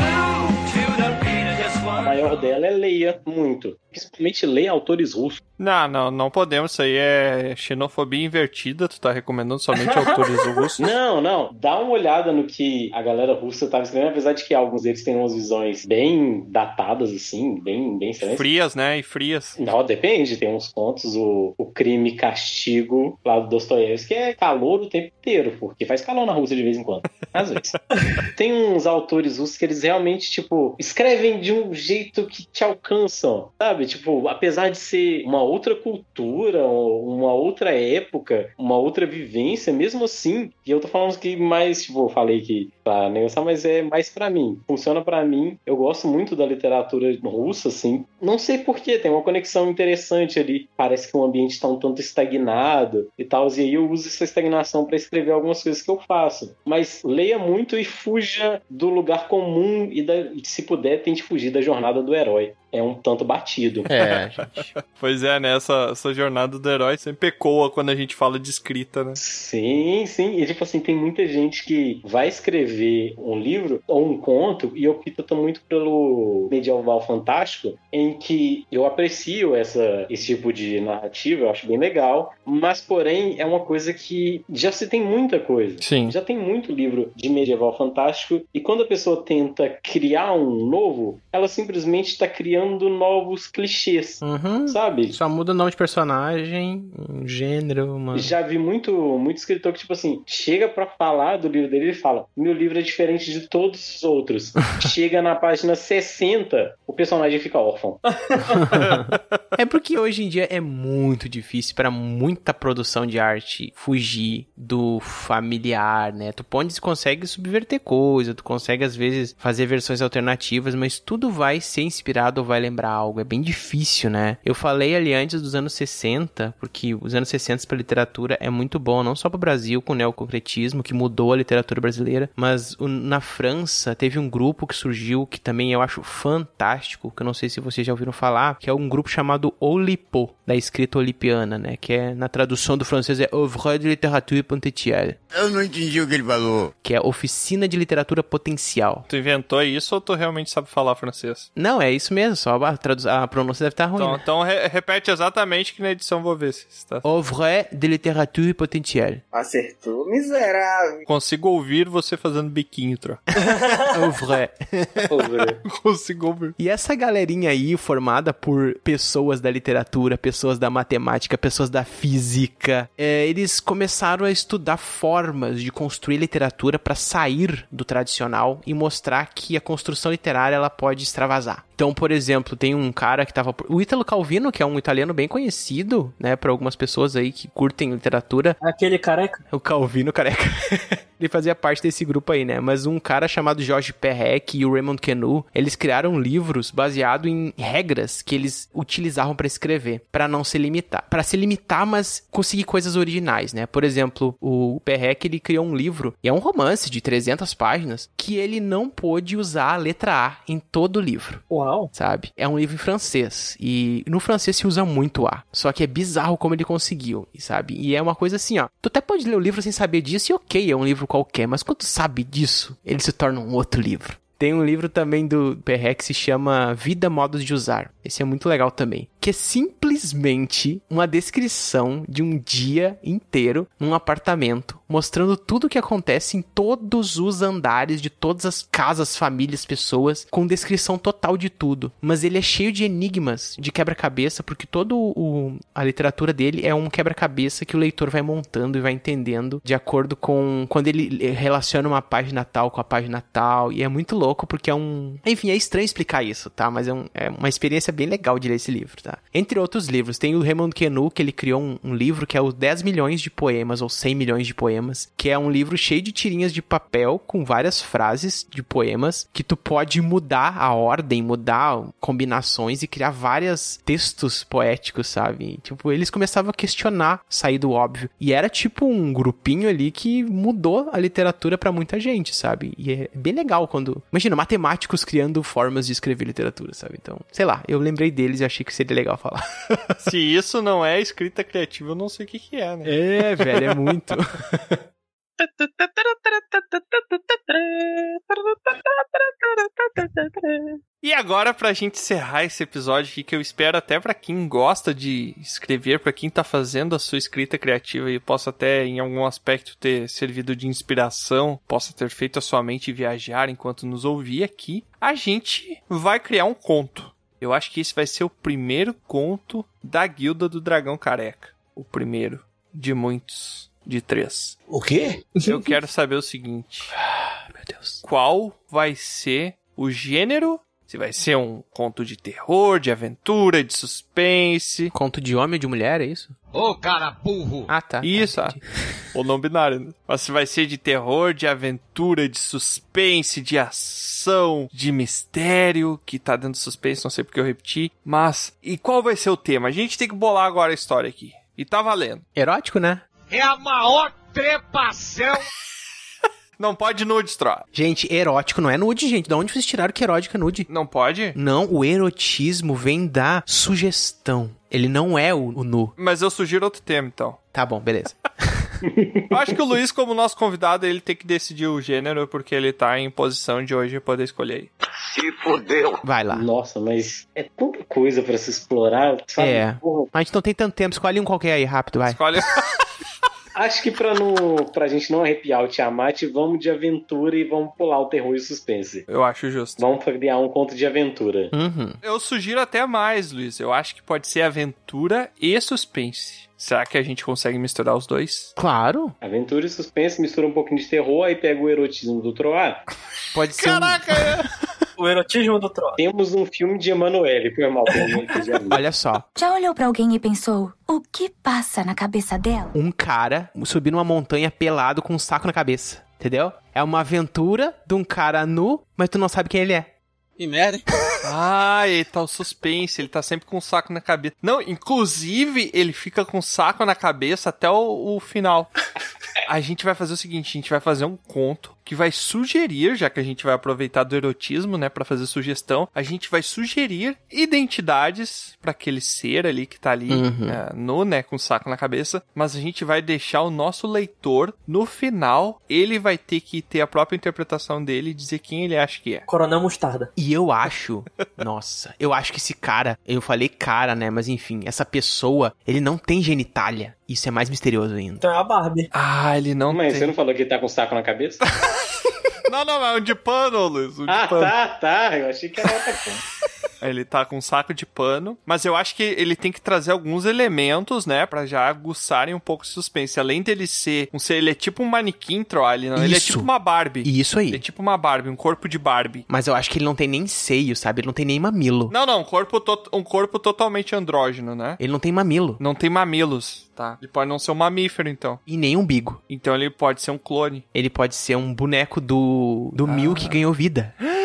maior dela é leia muito. Principalmente leia autores russos. Não, não, não podemos. Isso aí é xenofobia invertida. Tu tá recomendando somente <laughs> autores russos. Não, não. Dá uma olhada no que a galera russa tava escrevendo, apesar de que alguns deles têm umas visões bem datadas, assim, bem, bem excelentes. Frias, né? E frias. Não, depende. Tem uns contos, o, o Crime Castigo, lá do Dostoiévski, que é calor o tempo inteiro, porque faz calor na Rússia de vez em quando. Às vezes. <laughs> Tem uns autores russos que eles realmente, tipo, escrevem de um jeito que te alcançam, sabe? Tipo, apesar de ser uma outra cultura, uma outra época, uma outra vivência, mesmo assim, e eu tô falando que mais, tipo, eu falei que pra negociar, mas é mais pra mim. Funciona pra mim. Eu gosto muito da literatura russa, assim. Não sei porquê, tem uma conexão interessante ali. Parece que o ambiente tá um tanto estagnado e tal, e aí eu uso essa estagnação pra escrever algumas coisas que eu faço. Mas leia muito e fuja do lugar comum e, da, se puder, tente fugir da jornada do herói. É um tanto batido. É, gente. <laughs> pois é, né? Essa, essa jornada do herói sempre ecoa quando a gente fala de escrita, né? Sim, sim. E tipo assim, tem muita gente que vai escrever um livro ou um conto, e eu opto muito pelo medieval fantástico, em que eu aprecio essa, esse tipo de narrativa, eu acho bem legal, mas porém é uma coisa que já se tem muita coisa. Sim. Já tem muito livro de medieval fantástico, e quando a pessoa tenta criar um novo, ela simplesmente está criando novos clichês, Uhum. sabe? Só muda o nome de personagem, um gênero, uma. Já vi muito, muito escritor que, tipo assim, chega pra falar do livro dele e fala: Meu livro é diferente de todos os outros. <laughs> chega na página 60, o personagem fica órfão. É porque hoje em dia é muito difícil pra muita produção de arte fugir do familiar, né? Tu pode consegue subverter coisa, tu consegue às vezes fazer versões alternativas, mas tudo vai ser inspirado vai lembrar algo. É bem difícil, né? Eu falei ali antes dos anos 60, porque os anos 60 para literatura é muito bom, não só para o Brasil com o neoconcretismo que mudou a literatura brasileira, mas o- na França teve um grupo que surgiu que também eu acho fantástico, que eu não sei se vocês já ouviram falar, que é um grupo chamado Oulipo, da escrita olipiana, né? Que é na tradução do francês é Oeuvre de littérature potentielle, Eu não entendi o que ele falou. que é oficina de literatura potencial. Tu inventou isso ou tu realmente sabe falar francês? Não, é isso mesmo, só a, a pronúncia deve estar ruim. Então, né? então re- repete exatamente que na edição eu vou ver se está. Oeuvre de littérature potentielle. Acertou, miserável. Consigo ouvir você fazendo biquinho, tro. <laughs> Oeuvre. <laughs> Consigo ouvir. E essa galerinha aí, formada por pessoas da literatura, pessoas da matemática, pessoas da física, é, eles começaram a estudar formas de construir literatura para sair do tradicional e mostrar que a construção literária ela pode extravasar. Então, por exemplo, tem um cara que tava. O Ítalo Calvino, que é um italiano bem conhecido, né, para algumas pessoas aí que curtem literatura. Aquele careca? O Calvino careca. <laughs> Ele fazia parte desse grupo aí, né? Mas um cara chamado Jorge Perrec e o Raymond Queneau, eles criaram livros baseados em regras que eles utilizavam para escrever, para não se limitar. Para se limitar, mas conseguir coisas originais, né? Por exemplo, o Perrec, ele criou um livro, e é um romance de 300 páginas, que ele não pôde usar a letra A em todo o livro. Uau! Sabe? É um livro em francês, e no francês se usa muito A. Só que é bizarro como ele conseguiu, sabe? E é uma coisa assim, ó. Tu até pode ler o livro sem saber disso, e ok, é um livro qualquer, mas quando tu sabe disso, ele se torna um outro livro. Tem um livro também do Perrec que se chama Vida, Modos de Usar. Esse é muito legal também. Que é simplesmente uma descrição de um dia inteiro num apartamento, mostrando tudo o que acontece em todos os andares de todas as casas, famílias, pessoas, com descrição total de tudo. Mas ele é cheio de enigmas, de quebra-cabeça, porque toda a literatura dele é um quebra-cabeça que o leitor vai montando e vai entendendo de acordo com quando ele relaciona uma página tal com a página tal. E é muito louco porque é um. Enfim, é estranho explicar isso, tá? Mas é, um- é uma experiência bem legal de ler esse livro, tá? Entre outros livros, tem o Raymond Queneau, que ele criou um, um livro que é o 10 milhões de poemas, ou 100 milhões de poemas, que é um livro cheio de tirinhas de papel com várias frases de poemas que tu pode mudar a ordem, mudar combinações e criar vários textos poéticos, sabe? Tipo, eles começavam a questionar, sair do óbvio. E era tipo um grupinho ali que mudou a literatura pra muita gente, sabe? E é bem legal quando. Imagina, matemáticos criando formas de escrever literatura, sabe? Então, sei lá, eu lembrei deles e achei que seria legal falar. <laughs> Se isso não é escrita criativa, eu não sei o que, que é, né? É, velho, é muito. <laughs> E agora, pra gente encerrar esse episódio aqui, que eu espero até pra quem gosta de escrever, pra quem tá fazendo a sua escrita criativa e possa até, em algum aspecto, ter servido de inspiração, possa ter feito a sua mente viajar enquanto nos ouvir aqui, a gente vai criar um conto. Eu acho que esse vai ser o primeiro conto da Guilda do Dragão Careca. O primeiro de muitos, de três. O quê? Eu quero saber o seguinte. Meu Deus. Qual vai ser o gênero? Se vai ser um conto de terror, de aventura, de suspense. Conto de homem ou de mulher, é isso? Ô, cara burro! Ah, tá. Isso, ah. Ou não binário, né? Mas se vai ser de terror, de aventura, de suspense, de ação, de mistério, que tá dentro do suspense, não sei porque eu repeti. Mas, e qual vai ser o tema? A gente tem que bolar agora a história aqui. E tá valendo. Erótico, né? É a maior trepação <laughs> Não pode nude, Troa. Gente, erótico não é nude, gente. Da onde vocês tiraram que erótico é nude? Não pode? Não, o erotismo vem da sugestão. Ele não é o, o nu. Mas eu sugiro outro tema, então. Tá bom, beleza. <laughs> Eu acho que o Luiz, como nosso convidado, ele tem que decidir o gênero, porque ele tá em posição de hoje poder escolher. Se fodeu. Vai lá. Nossa, mas é tanta coisa pra se explorar, sabe? É. Porra, Mas a gente não tem tanto tempo. Escolhe um qualquer aí, rápido, vai. Escolhe. <laughs> Acho que pra, não, pra gente não arrepiar o Tiamat, vamos de aventura e vamos pular o terror e o suspense. Eu acho justo. Vamos criar um conto de aventura. Uhum. Eu sugiro até mais, Luiz. Eu acho que pode ser aventura e suspense. Será que a gente consegue misturar os dois? Claro. Aventura e suspense, mistura um pouquinho de terror, aí pega o erotismo do Troar. Pode ser. um- Caraca! <laughs> O erotismo do troll. Temos um filme de Emanuele, foi mal. <laughs> Olha só. Já olhou pra alguém e pensou: o que passa na cabeça dela? Um cara subir numa montanha pelado com um saco na cabeça. Entendeu? É uma aventura de um cara nu, mas tu não sabe quem ele é. Que merda, hein? <laughs> Ah, ele tá o suspense, ele tá sempre com o saco na cabeça. Não, inclusive, ele fica com o saco na cabeça até o, o final. A gente vai fazer o seguinte, a gente vai fazer um conto que vai sugerir, já que a gente vai aproveitar do erotismo, né, Pra fazer sugestão, a gente vai sugerir identidades pra aquele ser ali que tá ali Uhum. é, nu, né, com o saco na cabeça, mas a gente vai deixar o nosso leitor no final, ele vai ter que ter a própria interpretação dele e dizer quem ele acha que é. Coronel Mostarda. E eu acho, <laughs> nossa, eu acho que esse cara, eu falei cara, né? Mas enfim, essa pessoa, ele não tem genitália. Isso é mais misterioso ainda. Então é a Barbie. Ah, ele não Mas tem. você não falou que ele tá com o saco na cabeça? <laughs> Não, não, é um de pano, Luiz. Um de ah, pano. tá, tá. Eu achei que era outra coisa. <laughs> Ele tá com um saco de pano, mas eu acho que ele tem que trazer alguns elementos, né, Pra já aguçarem um pouco o suspense. Além dele ser um ser, ele é tipo um manequim, Troy, ele, não, ele é tipo uma Barbie. Isso Ele é aí. tipo uma Barbie, um corpo de Barbie. Mas eu acho que ele não tem nem seio, sabe? Ele não tem nem mamilo. Não, não, um corpo, to- um corpo totalmente andrógeno, né? Ele não tem mamilo. Não tem mamilos, tá? Ele pode não ser um mamífero, então. E nem umbigo. Então ele pode ser um clone. Ele pode ser um boneco do, do Mil que ganhou vida. <gasps>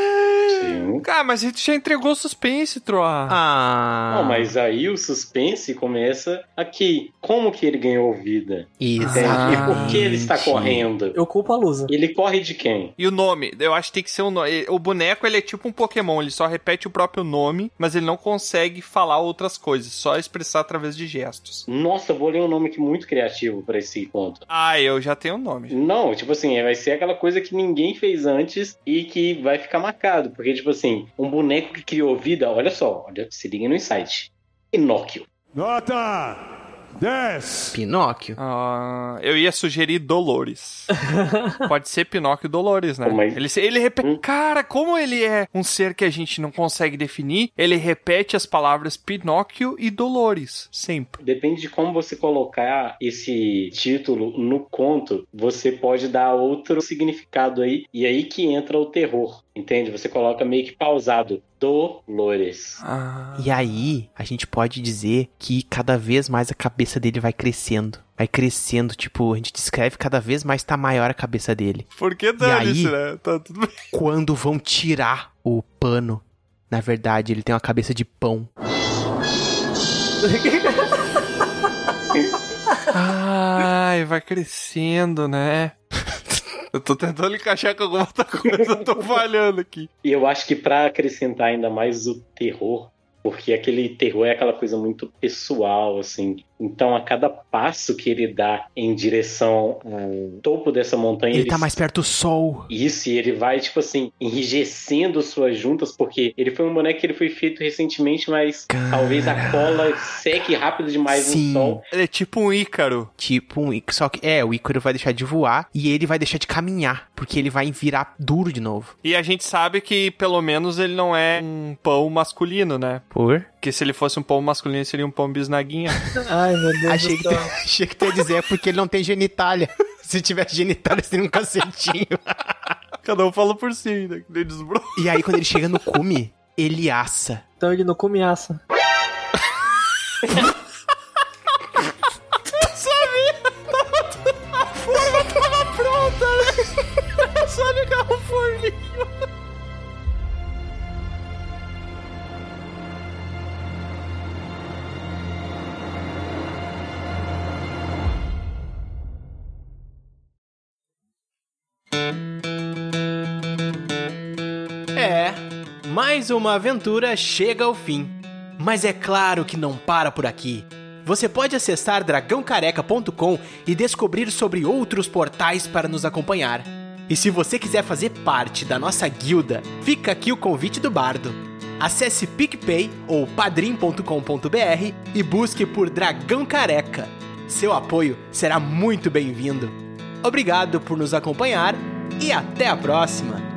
Sim. Cara, mas ele já entregou o suspense, Troy. Ah. Não, mas aí o suspense começa aqui. Como que ele ganhou vida? Entende? E por que ele está correndo? Eu culpo a Lusa. Ele corre de quem? E o nome? Eu acho que tem que ser um nome. O boneco, ele é tipo um Pokémon, ele só repete o próprio nome, mas ele não consegue falar outras coisas, só expressar através de gestos. Nossa, eu vou ler um nome aqui muito criativo pra esse conto. Ah, eu já tenho o nome. Não, tipo assim, vai ser aquela coisa que ninguém fez antes e que vai ficar marcado. Porque, tipo assim, um boneco que criou vida, olha só, olha, se liga no insight. Pinóquio. Nota 10. Pinóquio. Ah, eu ia sugerir Dolores. <laughs> Pode ser Pinóquio Dolores, né? Mas- Ele, se- ele repete. Cara, como ele é um ser que a gente não consegue definir, ele repete as palavras Pinóquio e Dolores. Sempre. Depende de como você colocar esse título no conto, você pode dar outro significado aí, e aí que entra o terror, entende? Você coloca meio que pausado. Dolores. Ah. E aí, a gente pode dizer que cada vez mais a cabeça dele vai crescendo. Vai crescendo, tipo, a gente descreve cada vez mais tá maior a cabeça dele. Por que aí- dane-se, né? Tá tudo bem. Quando vão tirar o pano, na verdade, ele tem uma cabeça de pão. <laughs> Ai, vai crescendo, né? Eu tô tentando encaixar com alguma outra coisa, eu tô falhando aqui. E eu acho que pra acrescentar ainda mais o terror, porque aquele terror é aquela coisa muito pessoal, assim. Então, a cada passo que ele dá em direção ao topo dessa montanha, Ele tá mais perto do sol. Isso, e ele vai, tipo assim, enrijecendo suas juntas, porque ele foi um boneco que ele foi feito recentemente, mas talvez a cola seque rápido demais Sim. no sol. Ele é tipo um Ícaro. Tipo um Ícaro. Só que, é, o Ícaro vai deixar de voar e ele vai deixar de caminhar, porque ele vai virar duro de novo. E a gente sabe que pelo menos ele não é um pão masculino, né? Por? Porque se ele fosse um pão masculino, seria um pão bisnaguinha. <laughs> Ai, meu Deus Achei do que, céu. <laughs> achei que tu ia dizer é porque ele não tem genitália. <laughs> Se tivesse genitália, seria um cacetinho. Cada um fala por si, né? Que nem desbro... E aí, quando ele chega no cume, ele assa. Então ele não come aça. Mais uma aventura chega ao fim. Mas é claro que não para por aqui. Você pode acessar dragãocareca.com e descobrir sobre outros portais para nos acompanhar. E se você quiser fazer parte da nossa guilda, fica aqui o convite do bardo. Acesse PicPay ou padrim.com.br e busque por Dragão Careca. Seu apoio será muito bem-vindo. Obrigado por nos acompanhar e até a próxima!